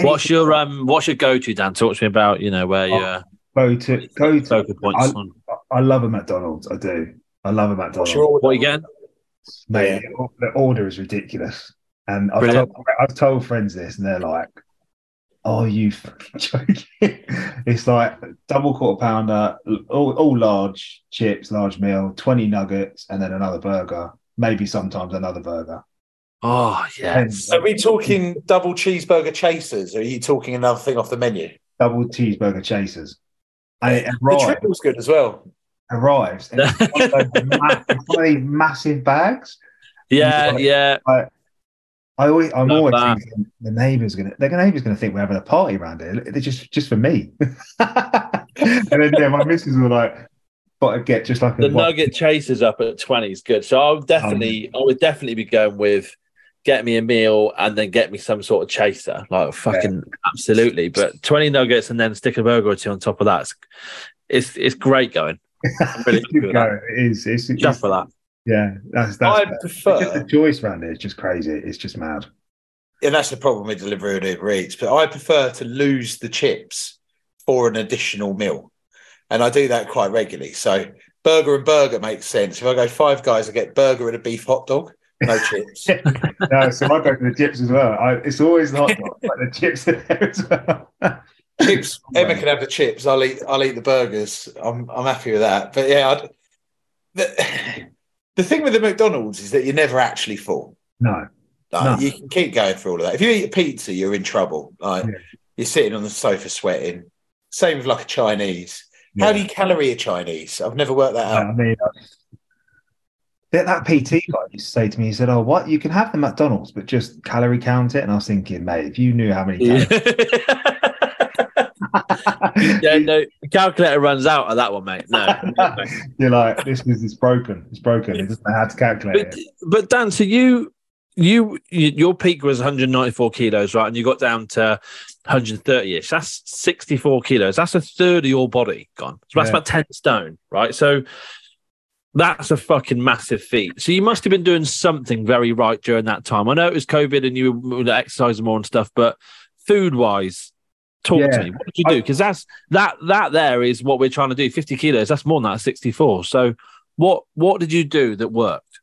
What's your um? What's your go-to, Dan? Talk to me about you know where Oh, your go to go to? points. I- on. I love a McDonald's. I do. I love a What's McDonald's. your order? What are you getting? Mate, the order is ridiculous. And I've told, I've told friends this, and they're like, "Oh, you fucking joking?" it's like double quarter pounder, all, all large chips, large meal, twenty nuggets, and then another burger. Maybe sometimes another burger. Oh yes. Are we talking double cheeseburger chasers? Or are you talking another thing off the menu? Double cheeseburger chasers. And it The arrives, triple's good as well. arrives and it's one of those ma- one of these massive bags. Yeah, yeah. I always, I'm always thinking the neighbours gonna, the neighbours gonna think we're having a party around here. They're just, just for me. and then yeah, my missus were like, "Got to get just like a The nugget chasers up at twenty is good. So I would oh, definitely, I would definitely be going with get me a meal and then get me some sort of chaser. Like fucking absolutely. But twenty nuggets and then stick a burger or two on top of that. It's it's, it's great going. I'm really with that. It is. It's, Just it's, for that. Yeah, that's that's. I it's just the choice around it is just crazy. It's just mad. and that's the problem with delivery and Uber Eats, but I prefer to lose the chips for an additional meal. And I do that quite regularly. So burger and burger makes sense. If I go five guys, I get burger and a beef hot dog, no chips. No, so I go for the chips as well. I, it's always not like the chips are there as well. chips. Emma can have the chips. I'll eat. I'll eat the burgers. I'm. I'm happy with that. But yeah, I'd, the the thing with the McDonald's is that you're never actually full. No, Like, No. You can keep going for all of that. If you eat a pizza, you're in trouble. Like Yeah. you're sitting on the sofa sweating. Same with like a Chinese. How do you calorie a Chinese? I've never worked that out. I mean, uh, that, that PT guy used to say to me, he said, "Oh, what? You can have the McDonald's, but just calorie count it." And I was thinking, mate, if you knew how many calories, yeah, no, the calculator runs out of that one, mate. No. you're like, this is it's broken. It's broken. It doesn't know how to calculate but, it. but Dan, so you, you, you, your peak was 194 kilos, right? And you got down to 130 ish. That's 64 kilos. That's a third of your body gone. So that's Yeah. about 10 stone, right? So that's a fucking massive feat. So you must have been doing something very right during that time. I know it was COVID and you were exercising more and stuff, but food wise, talk Yeah. to me. What did you do? Because that's that that there is what we're trying to do. 50 kilos. That's more than that. 64. So what what did you do that worked?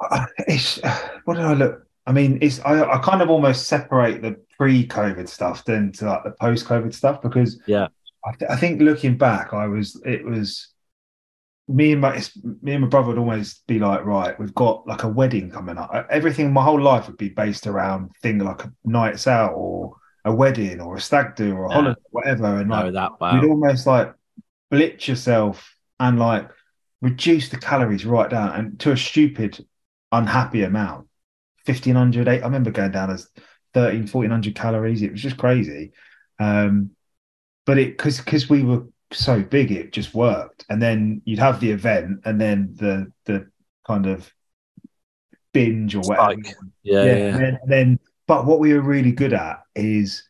Uh, It's what did I look? I mean, it's I, I kind of almost separate the pre-COVID stuff then to like the post-COVID stuff because Yeah. I, th- I think looking back, I was it was me and my it's- me and my brother would always be like, right, we've got like a wedding coming up. Everything, my whole life would be based around thing like a nights out or a wedding or a stag do or a Yeah. holiday, whatever, and like No, that you'd almost like blitz yourself and like reduce the calories right down and to a stupid unhappy amount 1500 eight- i remember going down as 13 1400 calories it was just crazy um but it because because we were so big it just worked. And then you'd have the event, and then the the kind of binge or whatever. Spike. Yeah, yeah, And then, and then, but what we were really good at is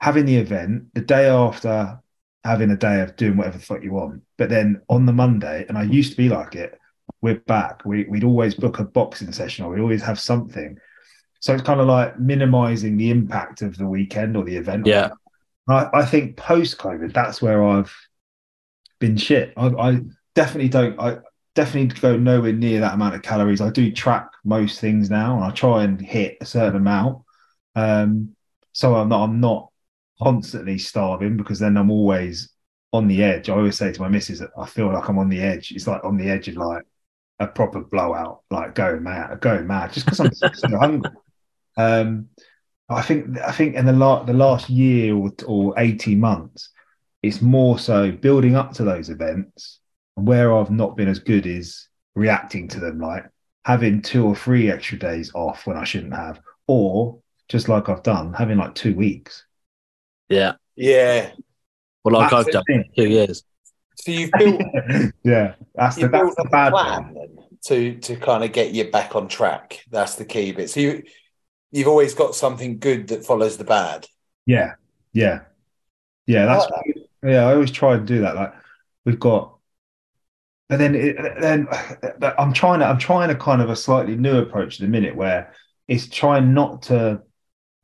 having the event the day after having a day of doing whatever the fuck you want. But then on the Monday, and I used to be like it, we're back. We, we'd always book a boxing session or we'd always have something. So it's kind of like minimizing the impact of the weekend or the event. Yeah. I, I think post COVID, that's where I've been shit. I, I definitely don't. I definitely go nowhere near that amount of calories. I do track most things now, and I try and hit a certain amount. Um, so I'm not. I'm not constantly starving because then I'm always on the edge. I always say to my missus that I feel like I'm on the edge. It's like on the edge of like a proper blowout, like going mad, going mad, just because I'm so hungry. Um, I think I think in the last the last year or, or eighteen months, it's more so building up to those events. And where I've not been as good is reacting to them, like having two or three extra days off when I shouldn't have, or just like I've done, having like two weeks. Yeah. Yeah. Well, like That's I've done thing. two years. So you've built yeah, that's the you that's built the a bad plan one. then to to kind of get you back on track. That's the key bit. So you you've always got something good that follows the bad. Yeah, yeah, yeah. That's I like yeah. I always try to do that. Like we've got, but then it, then but I'm trying to I'm trying to kind of a slightly new approach at the minute where it's trying not to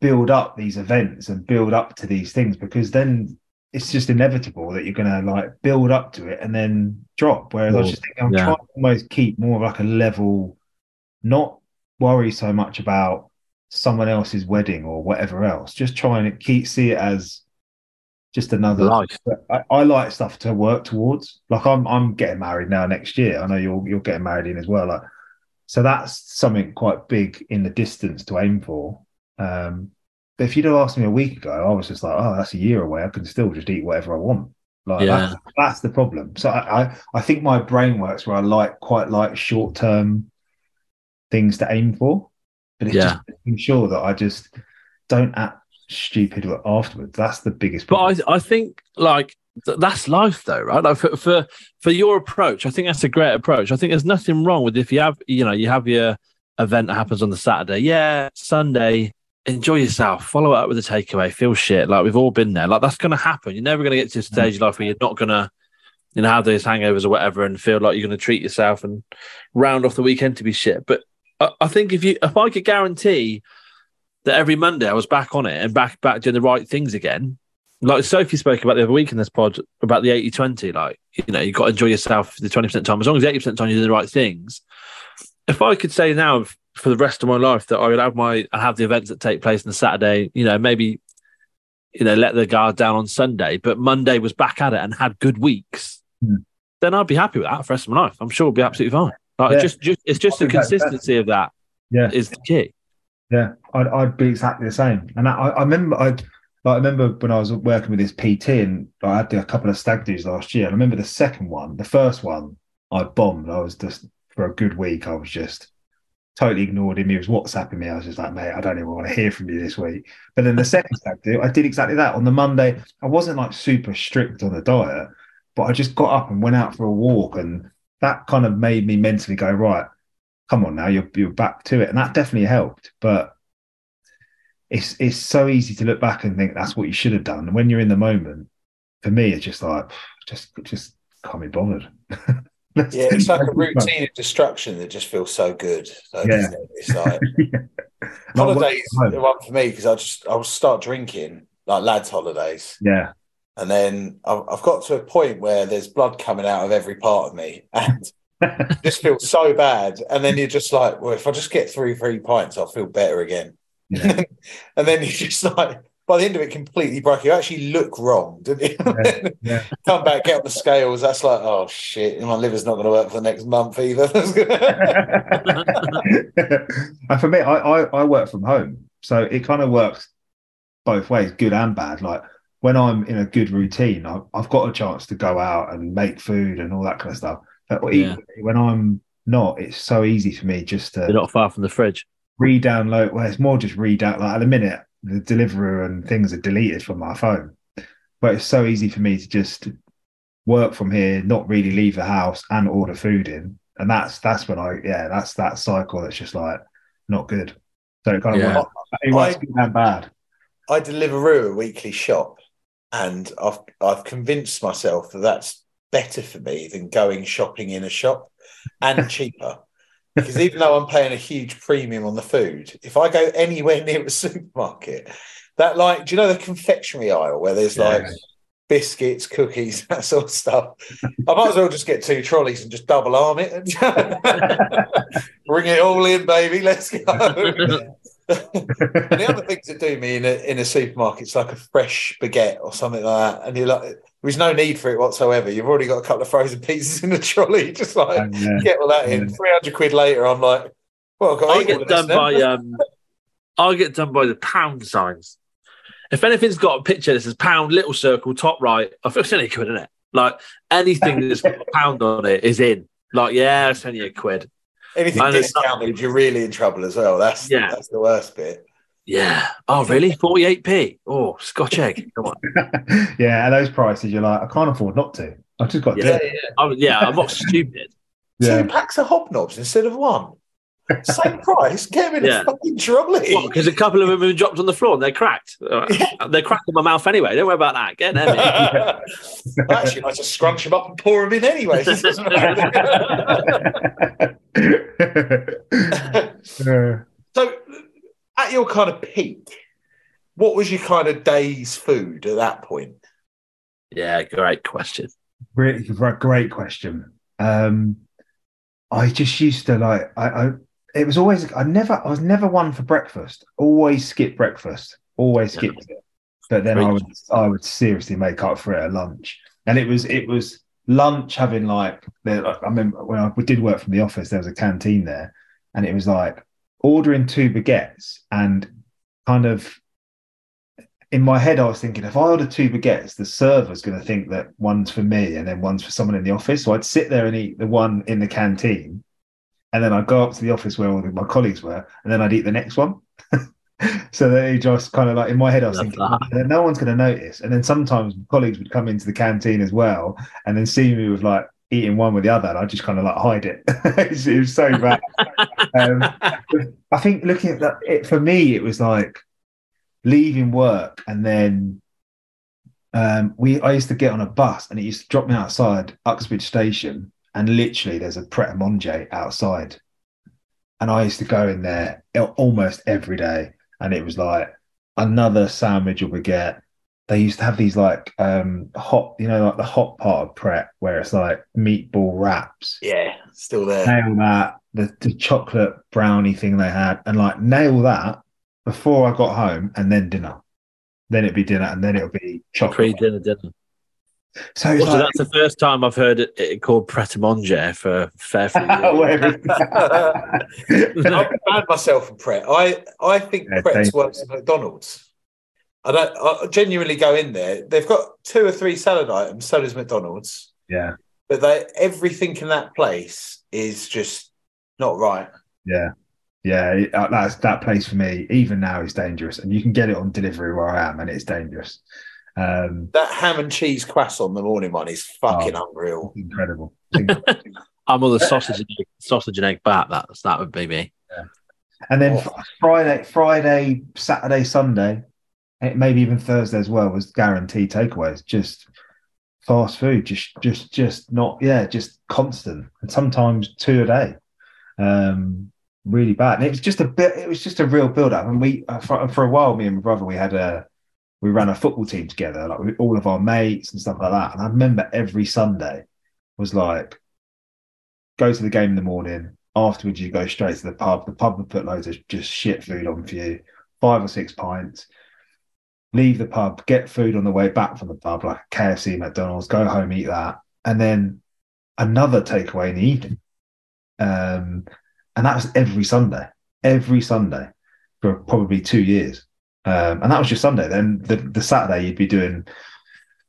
build up these events and build up to these things because then it's just inevitable that you're going to like build up to it and then drop. Whereas I just thinking, I'm yeah. trying to almost keep more of like a level, not worry so much about someone else's wedding or whatever else. Just trying to keep see it as just another Life. I, I like stuff to work towards. Like I'm I'm getting married now next year. I know you're you're getting married in as well. Like so that's something quite big in the distance to aim for. Um, but if you'd have asked me a week ago, I was just like, oh, that's a year away. I can still just eat whatever I want. Like Yeah. that's, that's the problem. So I, I I think my brain works where I like quite like short term things to aim for, but it's Yeah. just making sure that I just don't act stupid afterwards. That's the biggest But. I, I think like th- that's life though, right? Like for, for for your approach, I think that's a great approach. I think there's nothing wrong with if you have, you know, you have your event that happens on the Saturday. Yeah, Sunday, enjoy yourself, follow it up with a takeaway, feel shit. Like we've all been there. Like that's gonna happen. You're never gonna get to a stage in life where you're not gonna, you know, have those hangovers or whatever and feel like you're gonna treat yourself and round off the weekend to be shit. But I, I think if you if I could guarantee that every Monday I was back on it and back back doing the right things again. Like Sophie spoke about the other week in this pod about the 80 20. Like, you know, you've got to enjoy yourself the 20% time. As long as 80% time you're doing the right things. If I could say now for the rest of my life that I would have my, I have the events that take place on the Saturday, you know, maybe, you know, let the guard down on Sunday, but Monday was back at it and had good weeks, Hmm. then I'd be happy with that for the rest of my life. I'm sure it'll be absolutely fine. Like, Yeah. just, just, it's just the think that's better. consistency of that Yeah. is the key. Yeah, I'd, I'd be exactly the same. And I, I remember I like, I remember when I was working with this PT and I had a couple of stag do's last year. And I remember the second one, the first one, I bombed. I was just for a good week. I was just totally ignored him. He was WhatsApping me. I was just like, mate, I don't even want to hear from you this week. But then the second do, I did exactly that. On the Monday, I wasn't like super strict on the diet, but I just got up and went out for a walk, and that kind of made me mentally go right come on now, you're you're back to it, and that definitely helped. But it's it's so easy to look back and think that's what you should have done. And when you're in the moment, for me, it's just like just just can't be bothered. Let's- Yeah, it's like a routine of destruction that just feels so good. though, Yeah. It's like Yeah. holidays Like, are one for me because I just I'll start drinking like lads' holidays, Yeah, and then I've, I've got to a point where there's blood coming out of every part of me, and just feels so bad. And then you're just like, well, if I just get three three pints, I'll feel better again. yeah, and then you just like by the end of it completely broke. You actually look wrong, didn't you? Yeah, yeah. Come back, get on the scales. That's like, oh shit, my liver's not going to work for the next month either. and for me, I, I I work from home, so it kind of works both ways, good and bad. Like when I'm in a good routine, I, I've got a chance to go out and make food and all that kind of stuff. But Yeah. equally, when I'm not, it's so easy for me just to You're not far from the fridge. re-download. Well, it's more just re-download. Like at a minute, the Deliveroo and things are deleted from my phone, but it's so easy for me to just work from here, not really leave the house, and order food in. And that's that's when I yeah, that's that cycle that's just like not good. So it kind of Yeah. works, it works good and bad. I Deliveroo a weekly shop, and I've I've convinced myself that that's better for me than going shopping in a shop, and cheaper. Because even though I'm paying a huge premium on the food, if I go anywhere near a supermarket, that like, do you know the confectionery aisle where there's like biscuits, cookies, that sort of stuff? I might as well just get two trolleys and just double arm it. and Bring it all in, baby. Let's go. The other things that do me in a in a supermarket is like a fresh baguette or something like that, and you're like, there's no need for it whatsoever. You've already got a couple of frozen pizzas in the trolley. Just like And, yeah. get all that in. Yeah. Three hundred quid later, I'm like, well, I've I eat get done by um, I get done by the pound signs. If anything's got a picture that says pound, little circle, top right, I feel it's only a quid in it. Like anything that's got a pound on it is in. Like yeah, it's only a quid. Anything And it's not- discounted, you're really in trouble as well. That's Yeah. that's the worst bit. Yeah. Oh really? Forty eight p. Oh, Scotch egg. Come on. yeah, at those prices, you're like, I can't afford not to. I've just got to Yeah. do. I'm, yeah, I'm not stupid. Yeah. Two packs of hobnobs instead of one. Same price. Get them in Yeah. a fucking trolley. Because a couple of them have dropped on the floor and they're cracked. Uh, They're cracked in my mouth anyway. Don't worry about that. Get them in. Actually, I just scrunch them up and pour them in anyway. It doesn't matter. Yeah. so, at your kind of peak, what was your kind of day's food at that point? Yeah, great question. Great, great question. Um, I just used to like. I, I. It was always. I never. I was never one for breakfast. Always skip breakfast. Always skipped it. But then I would. I would seriously make up for it at lunch. And it was. It was lunch having like. I remember when I did work from the office. There was a canteen there, and it was like ordering two baguettes and kind of in my head, I was thinking if I order two baguettes, the server's going to think that one's for me and then one's for someone in the office. So I'd sit there and eat the one in the canteen, and then I'd go up to the office where all my colleagues were, and then I'd eat the next one. so they just kind of like in my head, I was Love thinking "Oh, no one's going to notice. And then sometimes colleagues would come into the canteen as well, and then see me with like eating one with the other, and I just kind of like hide it. it was so bad. Um, I think looking at that, it, for me, it was like leaving work and then um, we. I used to get on a bus and it used to drop me outside Uxbridge Station, and literally there's a Pret a Manger outside, and I used to go in there almost every day, and it was like another sandwich or baguette. They used to have these like um hot, you know, like the hot part of Pret, where it's like meatball wraps Yeah, still there. nail that the, the chocolate brownie thing they had and like nail that before I got home and then dinner. Then it'd be dinner and then it'll be Pre dinner dinner. So it's Also, like, that's the first time I've heard it, it called Pret a Manger for fair few years. whatever. I banned myself from Pret. I, I think Yeah, Pret's dangerous. works at McDonald's. I don't I genuinely go in there. They've got two or three salad items, so does McDonald's. yeah, But they everything in that place is just not right. yeah, yeah. uh, That's that place for me. Even now is dangerous, and you can get it on delivery where I am, and it's dangerous. Um, That ham and cheese croissant, the morning one, is fucking unreal. incredible. incredible. I'm on the sausage and egg, sausage and egg bat. That's that would be me. And then Oh. Friday, Friday, Saturday, Sunday, eh, maybe even Thursday as well was guaranteed takeaways. Just fast food, just, just, just not, yeah, just constant, and sometimes two a day. Um, really bad. And it was just a bit. It was just a real build up. And we, uh, for, for a while, me and my brother, we had a, we ran a football team together, like all of our mates and stuff like that. And I remember every Sunday was like, go to the game in the morning. Afterwards, you go straight to the pub. The pub would put loads of just shit food on for you, five or six pints. Leave the pub, get food on the way back from the pub, like KFC, McDonald's. Go home, eat that, and then another takeaway in the evening. Um, and that was every Sunday, every Sunday for probably two years. Um, and that was just Sunday. Then the, the Saturday you'd be doing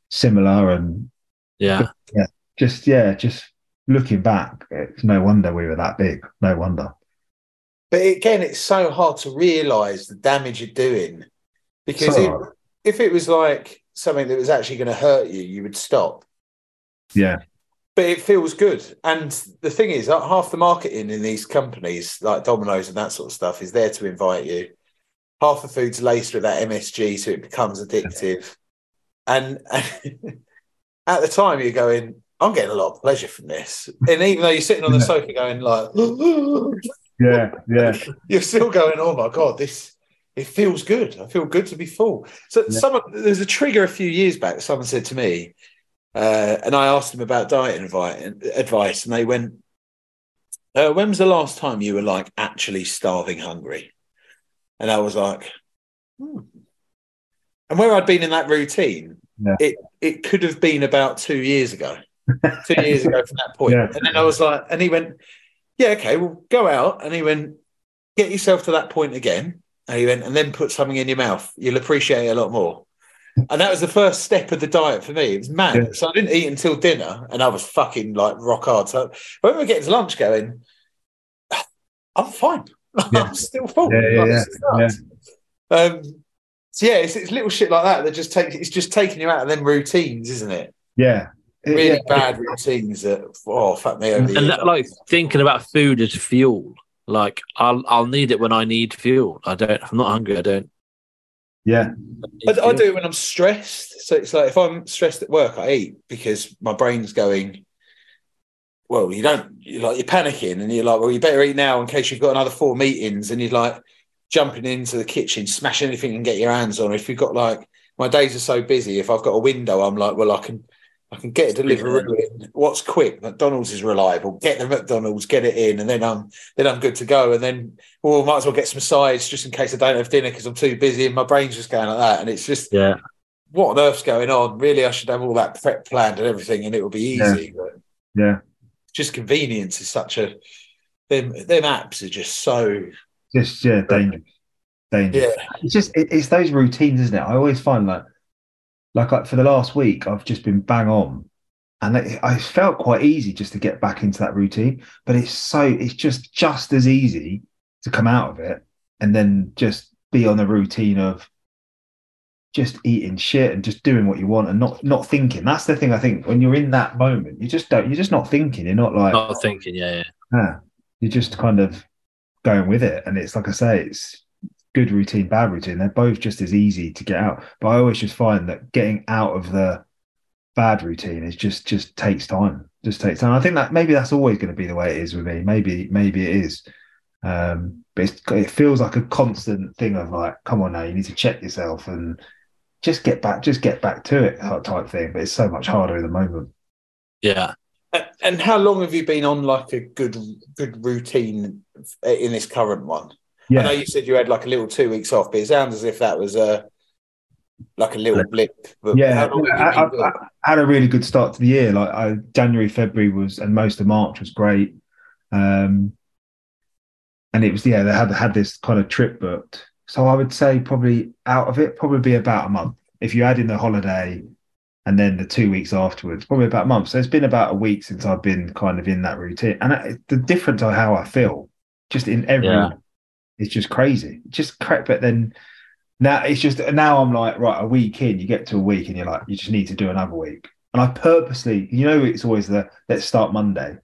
similar and Yeah. yeah, just yeah, just looking back, it's no wonder we were that big. No wonder. But again, it's so hard to realise the damage you're doing because So if, if it was like something that was actually going to hurt you, you would stop. Yeah. But it feels good. And the thing is, half the marketing in these companies like Domino's and that sort of stuff is there to invite you. Half the food's laced with that MSG, so it becomes addictive. And, and at the time, you're going, I'm getting a lot of pleasure from this. And even though you're sitting on the sofa going like, Yeah, yeah, you're still going, oh my god, this it feels good. I feel good to be full. So Yeah. someone there's a trigger a few years back. Someone said to me, uh, and I asked them about diet advice, advice, and they went, uh, "When was the last time you were like actually starving hungry?" And I was like, hmm. and where I'd been in that routine, Yeah. it it could have been about two years ago. two years ago from that point. Yeah. And then I was like, and he went, Yeah, okay, well, go out. And he went, Get yourself to that point again. And he went, and then put something in your mouth. You'll appreciate it a lot more. And that was the first step of the diet for me. It was mad. Yeah. So I didn't eat until dinner and I was fucking like rock hard. So when we get to lunch going, I'm fine. Yeah. I'm still full. Yeah, yeah, Like, yeah, this. Um, so yeah, it's, it's little shit like that that just take it's just taking you out of them routines, isn't it? yeah. Really yeah. bad routines that oh fuck me over and that, like thinking about food as fuel. Like I'll I'll need it when I need fuel. I don't. If I'm not hungry. I don't. Yeah, I, I do it when I'm stressed. So it's like if I'm stressed at work, I eat because my brain's going. Well, you don't. You're like you're panicking, and you're like, well, you better eat now in case you've got another four meetings, and you're like jumping into the kitchen, smash anything and get your hands on. If you've got like my days are so busy, if I've got a window, I'm like, well, I can. I can get a delivery. What's quick? McDonald's is reliable. Get the McDonald's, get it in, and then I'm then I'm good to go. And then, well, might as well get some sides just in case I don't have dinner because I'm too busy and my brain's just going like that. And it's just Yeah. what on earth's going on? Really, I should have all that prep planned and everything, and it would be easy. But yeah. just convenience is such a them them apps are just so Just yeah, dangerous. Dangerous. yeah. It's just it, it's those routines, isn't it? I always find like like I, for the last week, I've just been bang on, and it, I felt quite easy just to get back into that routine. But it's so it's just just as easy to come out of it and then just be on the routine of just eating shit and just doing what you want and not not thinking. That's the thing. I think when you're in that moment, you just don't. You're just not thinking. You're not like Not thinking. Yeah. Yeah. yeah, you're just kind of going with it. And it's like I say, it's good routine, bad routine. They're both just as easy to get out. But I always just find that getting out of the bad routine is just just takes time. Just takes time. I think that maybe that's always going to be the way it is with me. Maybe maybe it is. Um, but it's, it feels like a constant thing of like, come on now, you need to check yourself and just get back, just get back to it type thing. But it's so much harder in the moment. Yeah. And- And how long have you been on like a good good routine in this current one? I know you said you had like a little two weeks off, but it sounds as if that was a like a little blip. But yeah. I, have I, I had a really good start to the year. Like I, January, February was, and most of March was great. Um, and it was yeah, they had had this kind of trip booked. So I would say probably out of it, probably be about a month. If you add in the holiday and then the two weeks afterwards, probably about a month. So it's been about a week since I've been kind of in that routine, and I, the difference of how I feel, just in every, Yeah. It's just crazy. Just crap. But then now it's just now I'm like right, a week in, you get to a week and you're like, you just need to do another week. And I purposely, you know, it's always the let's start Monday.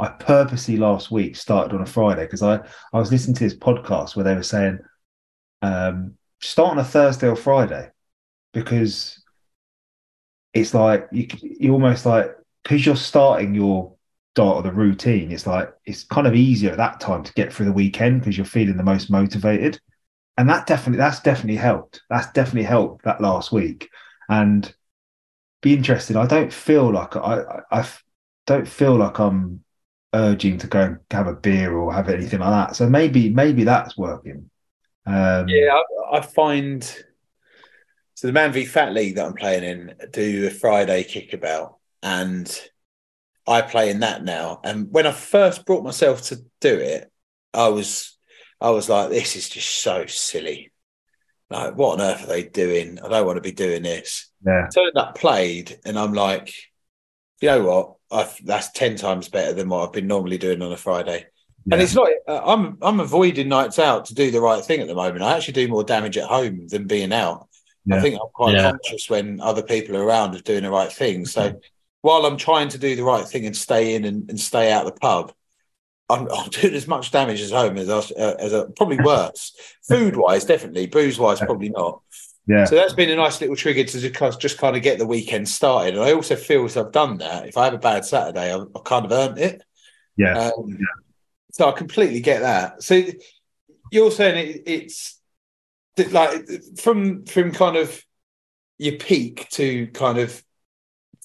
I purposely last week started on a Friday because I I was listening to this podcast where they were saying um, start on a Thursday or Friday because it's like you you almost like because you're starting your start of the routine. It's like it's kind of easier at that time to get through the weekend because you're feeling the most motivated, and that definitely that's definitely helped. That's definitely helped that last week, and be interested. I don't feel like I I don't feel like I'm urging to go and have a beer or have anything like that. So maybe maybe that's working. Um, Yeah, I, I find so the Man v Fat League that I'm playing in do a Friday kickabout, and I play in that now. And when I first brought myself to do it, I was I was like, this is just so silly. Like, what on earth are they doing? I don't want to be doing this. yeah, Turned up, played, and I'm like, you know what? I've, that's ten times better than what I've been normally doing on a Friday. And it's not. Uh, I'm I'm avoiding nights out to do the right thing at the moment. I actually do more damage at home than being out. I think I'm quite Yeah. conscious when other people are around of doing the right thing. So while I'm trying to do the right thing and stay in and, and stay out of the pub, I'm, I'm doing as much damage as home as uh, as probably worse. Food wise, definitely. Booze wise, probably not. Yeah. So that's been a nice little trigger to just, just kind of get the weekend started. And I also feel as I've done that. If I have a bad Saturday, I've, I've kind of earned it. Yeah. Um, So I completely get that. So you're saying it, it's like from from kind of your peak to kind of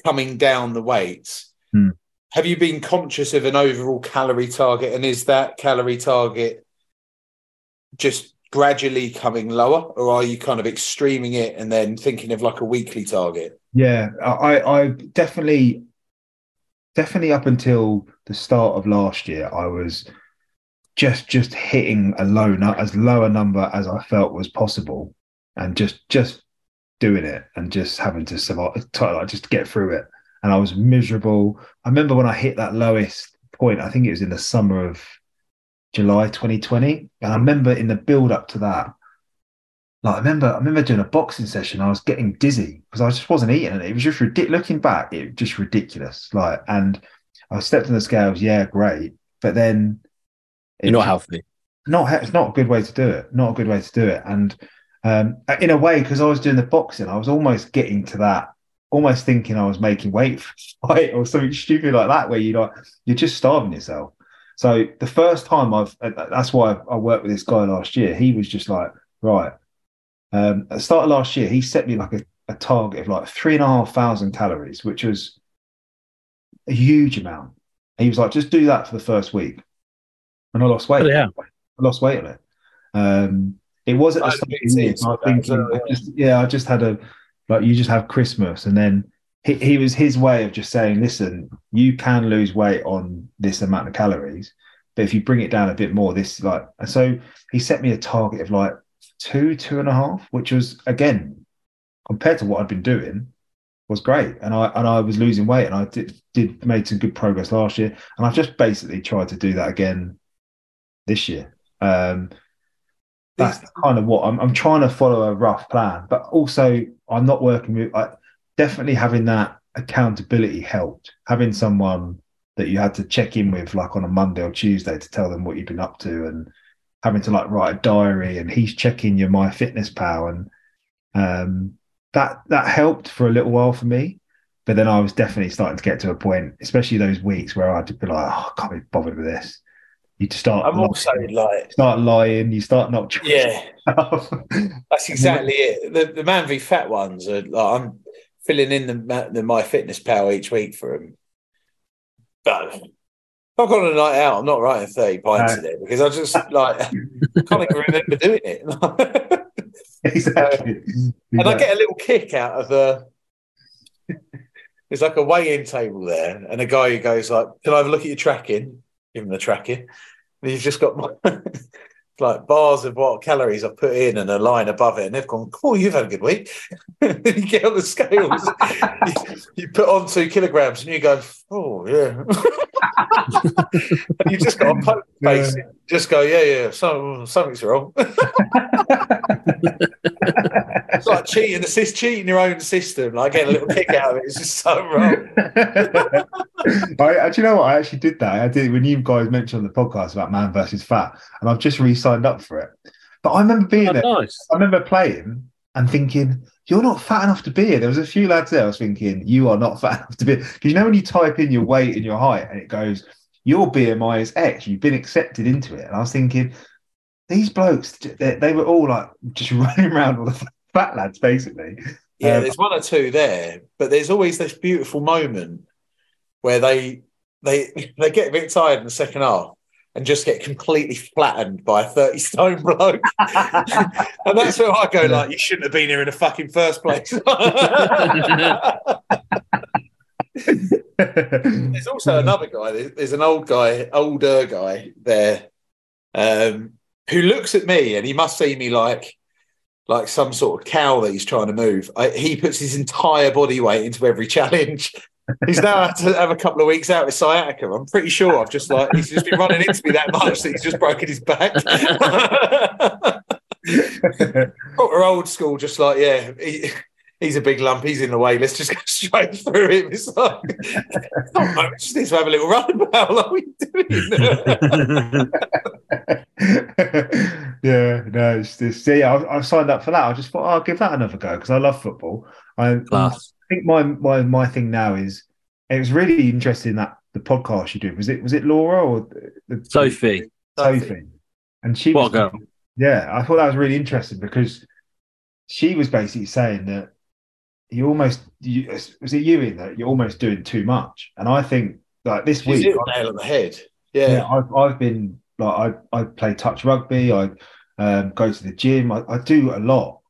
coming down the weights. Hmm. Have you been conscious of an overall calorie target, and is that calorie target just gradually coming lower, or are you kind of extreming it and then thinking of like a weekly target? Yeah, I, I definitely, definitely up until the start of last year, I was just just hitting a low, as low a number as I felt was possible, and just just doing it and just having to survive, like just get through it. And I was miserable. I remember when I hit that lowest point. I think it was in the summer of July 2020, and I remember in the build up to that, like I remember, I remember doing a boxing session. I was getting dizzy because I just wasn't eating, and it was just ridiculous. Looking back, it was just ridiculous. Like, and I stepped on the scales. Yeah, great, but then You're not healthy. not it's not a good way to do it. Not a good way to do it. And um, in a way, because I was doing the boxing, I was almost getting to that, almost thinking I was making weight for fight or something stupid like that, where you're like you're just starving yourself. So the first time I've, uh, that's why I worked with this guy last year. He was just like, right. Um, at the start of last year, he set me like a, a target of like three and a half thousand calories, which was a huge amount. And he was like, just do that for the first week. And I lost weight. Oh, yeah. I lost weight on it. Um, it was at the That's start of the year. so I think so, I just, yeah, I just had a like you just have Christmas, and then he, he was his way of just saying, listen, you can lose weight on this amount of calories, but if you bring it down a bit more, this like, and so he set me a target of like two, two and a half, which was again compared to what I'd been doing was great, and I and I was losing weight, and I did did made some good progress last year, and I've just basically tried to do that again this year. Um, that's kind of what I'm, I'm trying to follow a rough plan, but also I'm not working with. I, definitely having that accountability helped. Having someone that you had to check in with, like on a Monday or Tuesday, to tell them what you've been up to, and having to like write a diary, and he's checking your My Fitness Pal, and um, that that helped for a little while for me. But then I was definitely starting to get to a point, especially those weeks where I had to be like, oh, I can't be bothered with this. You start. I'm also lying, like, start lying. You start not. yeah, that's exactly it. The, the man v fat ones are like, I'm filling in the, the My Fitness Pal each week for him. But if I've got a night out, I'm not writing 30 pints No. in it because I just like, can't even remember doing it. exactly. And I get a little kick out of the. There's like a weigh-in table there, and a guy who goes like, "Can I have a look at your tracking?" Give him the tracking. And you've just got my, like bars of what calories I've put in and a line above it, and they've gone, "Oh, you've had a good week." you get on the scales, you, you put on two kilograms, and you go, "Oh yeah," and you just got a poke face, it. just go, "Yeah, yeah, some, something's wrong." It's like cheating, assist cheating your own system. Like getting a little kick out of it. It's just so wrong. I actually you know what I actually did that. I did when you guys mentioned on the podcast about man versus fat, and I've just re-signed up for it. But I remember being Oh, there. nice. I remember playing and thinking, "You're not fat enough to be here." There was a few lads there. I was thinking, "You are not fat enough to be." Because you know when you type in your weight and your height, and it goes, "Your BMI is X." You've been accepted into it, and I was thinking, these blokes, they, they were all like just running around all the fat lads, basically. Yeah, Um, there's one or two there, but there's always this beautiful moment where they they they get a bit tired in the second half and just get completely flattened by a 30 stone bloke. and that's where I go, like, you shouldn't have been here in the fucking first place. There's also another guy. There's there's an old guy, older guy there, um, who looks at me and he must see me like, like some sort of cow that he's trying to move. I, he puts his entire body weight into every challenge. He's now had to have a couple of weeks out with sciatica. I'm pretty sure I've just like he's just been running into me that much that he's just broken his back. Proper old school, just like yeah. He, he's a big lump. He's in the way. Let's just go straight through him. It's like, on, we just need to have a little run about. What are we doing? yeah, no, it's this. Yeah, I, I signed up for that. I just thought oh, I'll give that another go because I love football. I, Class. I think my my my thing now is it was really interesting that the podcast you did was it was it Laura or the, the Sophie. Sophie, and she What was girl. yeah, I thought that was really interesting because she was basically saying that you almost you, was it you in that you're almost doing too much, and I think like this She's week nail on the head. yeah, Yeah. I've, I've been like I, I play touch rugby i um, go to the gym I, I do a lot.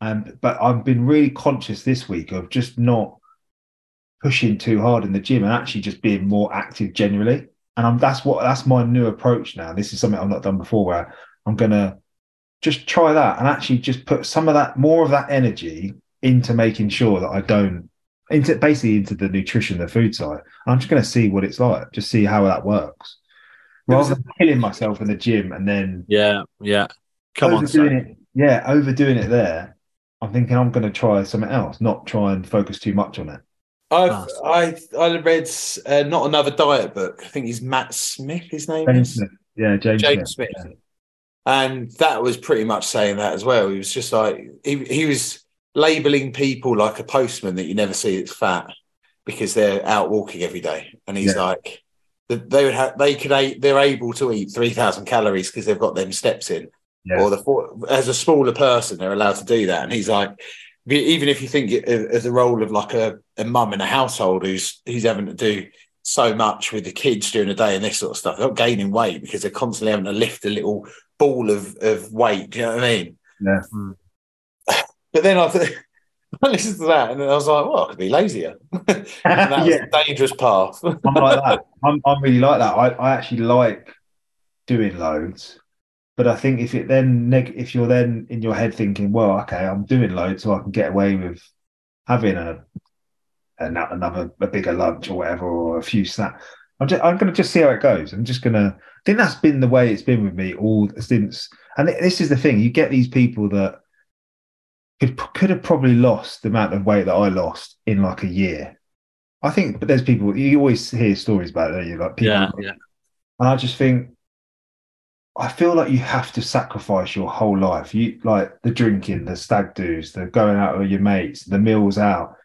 Um, but i've been really conscious this week of just not pushing too hard in the gym and actually just being more active generally. And I'm, that's what that's my new approach now. This is something i've not done before where i'm gonna just try that and actually just put some of that more of that energy into making sure that i don't into basically into the nutrition the food side. I'm just to see what it's like just see how that works rather than killing myself in the gym and then Yeah, yeah. Come on, son. it. Yeah, overdoing it there. I'm thinking I'm going to try something else, not try and focus too much on it. I've I I read uh, not another diet book. I think he's Matt Smith. His name James is Smith. Yeah, James, James Smith. Smith. and that was pretty much saying that as well. He was just like he he was labeling people like a postman that you never see that's fat because they're out walking every day, and he's Yeah. like that they would have they could they're able to eat three thousand calories because they've got them steps in, Yeah. or the as a smaller person they're allowed to do that, and he's like. Even if you think it as a role of like a, a mum in a household who's who's having to do so much with the kids during the day and this sort of stuff, they're not gaining weight because they're constantly having to lift a little ball of, of weight. Do you know what I mean? Yeah. But then I, th- I listened to that and then I was like, well, I could be lazier. that yeah, a dangerous path. I'm like that. I'm, I'm really like that. I, I actually like doing loads, but I think if it then neg- if you're then in your head thinking, well, okay, I'm doing loads, so I can get away with having a, a another a bigger lunch or whatever, or a few snacks. I'm just, I'm going to just see how it goes. I'm just going to. I think that's been the way it's been with me all since. And this is the thing: you get these people that could could have probably lost the amount of weight that I lost in like a year. I think, but there's people you always hear stories about it. You like people, Yeah, yeah. and I just think I feel like you have to sacrifice your whole life. You like the drinking, the stag do's, the going out with your mates, the meals out,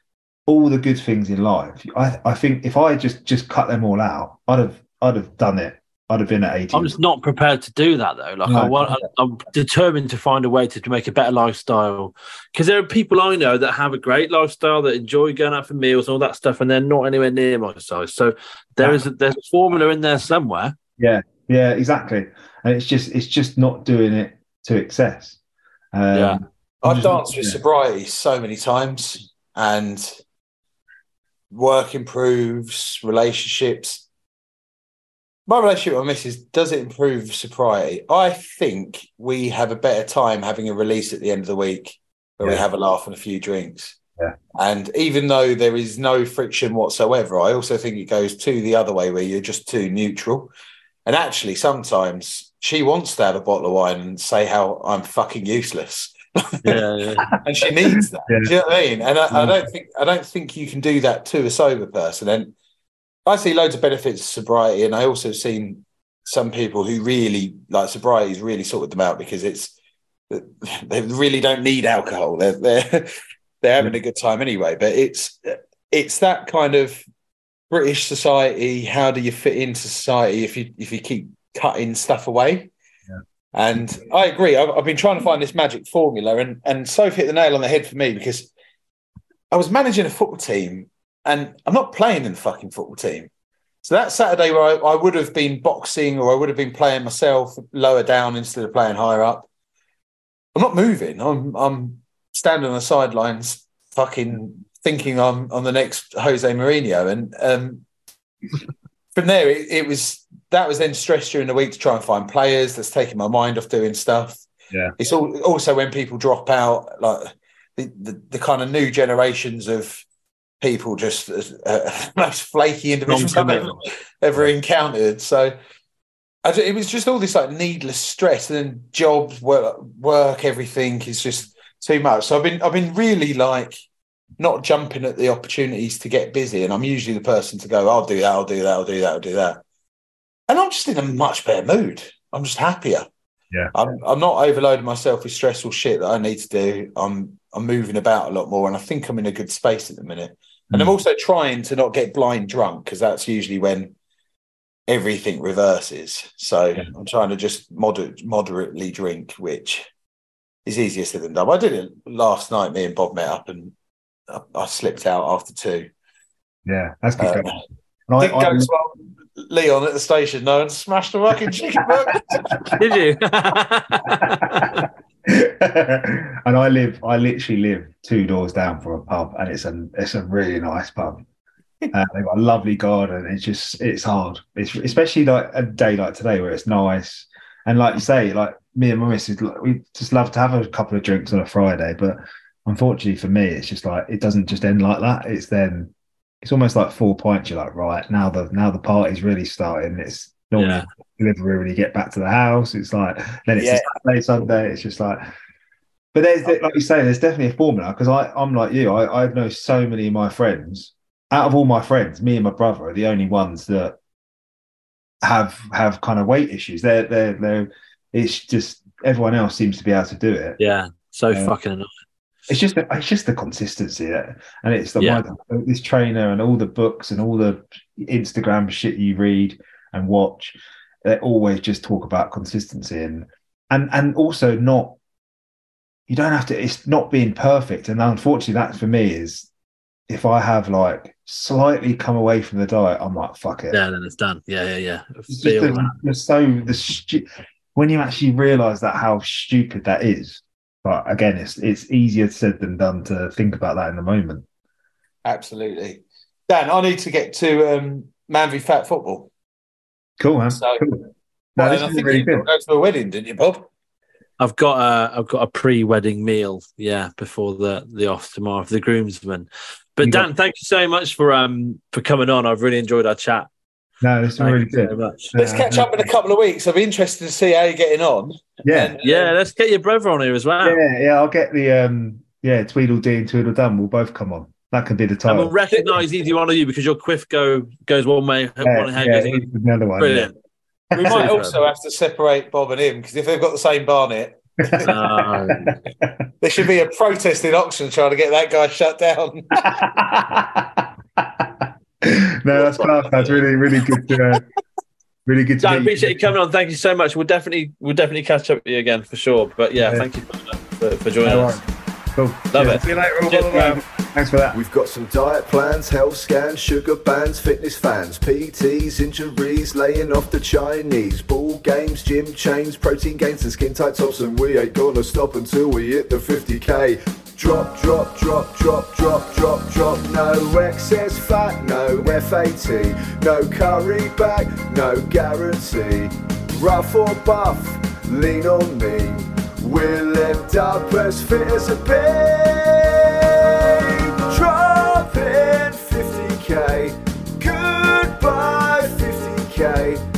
all the good things in life. I I think if I just just cut them all out, I'd have I'd have done it. I'd have been at eighty. I'm just not prepared to do that though. Like I want, I, I'm determined to find a way to, to make a better lifestyle. Because there are people I know that have a great lifestyle that enjoy going out for meals and all that stuff, and they're not anywhere near my size. So there is a, there's a formula in there somewhere. Yeah, yeah, exactly. And it's just it's just not doing it to excess. Um, Yeah. I'm I've danced with yeah. sobriety so many times and work improves, relationships. My relationship with missus, does it improve sobriety? I think we have a better time having a release at the end of the week where we have a laugh and a few drinks. Yeah. And even though there is no friction whatsoever, I also think it goes to the other way where you're just too neutral. And actually, sometimes she wants to have a bottle of wine and say how I'm fucking useless Yeah, yeah. and she needs that. Yeah. Do you know what I mean? And I, I mm. don't think I don't think you can do that to a sober person. And I see loads of benefits of sobriety, and I also seen some people who really like sobriety has really sorted them out because it's they really don't need alcohol. They're they're they're having a good time anyway. But it's it's that kind of British society. How do you fit into society if you if you keep cutting stuff away? And I agree. I've, I've been trying to find this magic formula, and and Sophie hit the nail on the head for me because I was managing a football team, and I'm not playing in the fucking football team. So that Saturday where I, I would have been boxing or I would have been playing myself lower down instead of playing higher up, I'm not moving. I'm I'm standing on the sidelines, fucking thinking I'm I'm the next Jose Mourinho, and um, from there it, it was that was then stressed during the week to try and find players. That's taking my mind off doing stuff. Yeah. it's all, also when people drop out, like the, the, the kind of new generations of people, just uh, most flaky individuals I've ever, ever encountered. So I, ju- it was just all this like needless stress, and then jobs, work, work, everything is just too much. So I've been I've been really like not jumping at the opportunities to get busy. And I'm usually the person to go, I'll do that, I'll do that, I'll do that, I'll do that. And I'm just in a much better mood. I'm just happier. Yeah. I'm, I'm not overloading myself with stressful shit that I need to do. I'm I'm moving about a lot more and I think I'm in a good space at the minute. And I'm Mm. also trying to not get blind drunk because that's usually when everything reverses. So Yeah. I'm trying to just moder- moderately drink, which is easier said than done. I did it last night. Me and Bob met up and I, I slipped out after two. Yeah, that's good. Going. And I, Didn't go I, as well. Leon at the station, no, and smashed the fucking chicken burger. Did you? and I live, I literally live two doors down from a pub, and it's a it's a really nice pub. Uh, they've got a lovely garden. It's just it's hard. It's especially like a day like today where it's nice, and like you say, like me and my missus, we just love to have a couple of drinks on a Friday. But unfortunately for me, it's just like it doesn't just end like that. It's then it's almost like four pints. You're like, right now the now the party's really starting. It's normally Yeah. delivery when you get back to the house. It's like then it's Yeah. Saturday, Sunday. It's just like, but there's like you say, there's definitely a formula because I I'm like you. I I know so many of my friends. Out of all my friends, me and my brother are the only ones that have have kind of weight issues. They're they're they're. It's just everyone else seems to be able to do it. yeah, so Yeah. fucking annoying. It's just the, it's just the consistency, that- and it's the Yeah. this trainer and all the books and all the Instagram shit you read and watch. They always just talk about consistency and and and also not. You don't have to. It's not being perfect, and unfortunately, that for me is if I have like slightly come away from the diet, I'm like fuck it. Yeah, then it's done. Yeah, yeah, yeah. It's Feel just the, that. the so the stu- when you actually realize that how stupid that is. But again, it's it's easier said than done to think about that in the moment. Absolutely. Dan, I need to get to um, Man v Fat Football. Cool, man. So- cool. No, Well, this I is think really you good. go to a wedding, didn't you, Bob? I've got a I've got a pre-wedding meal, yeah, before the the off tomorrow for the groomsmen. But Dan, thank you so much for um for coming on. I've really enjoyed our chat. No, this is really you so good. much. Let's Uh, catch up in a couple of weeks. I'll be interested to see how you're getting on. Yeah, And, Yeah, um, let's get your brother on here as well. yeah, yeah. I'll get the um, yeah, Tweedledee and Tweedledum. We'll both come on. That can be the And title. we'll recognise either one of you because your quiff go goes one way, yeah, one hand yeah, goes the other. another one. Brilliant. We might also have to separate Bob and him because if they've got the same barnet, No. there should be a protest in Oxford trying to get that guy shut down. no, that's class. That's really, really good. To, uh, really good to Dan, meet appreciate you coming on. Thank you so much. We'll definitely we'll definitely catch up with you again for sure. But yeah, Yeah. thank you for, for joining No us. Cool. Love Yeah, it. See you later. Cheers, Bye-bye. Thanks for that. We've got some diet plans, health scans, sugar bans, fitness fans, PTs, injuries, laying off the Chinese, ball games, gym chains, protein gains, and skin tight tops, and we ain't gonna stop until we hit the 50k. Drop, drop, drop, drop, drop, drop, drop. No excess fat, no FAT, no curry back, no guarantee. Rough or buff, lean or mean, we'll end up as fit as a bee. 50k, goodbye 50k.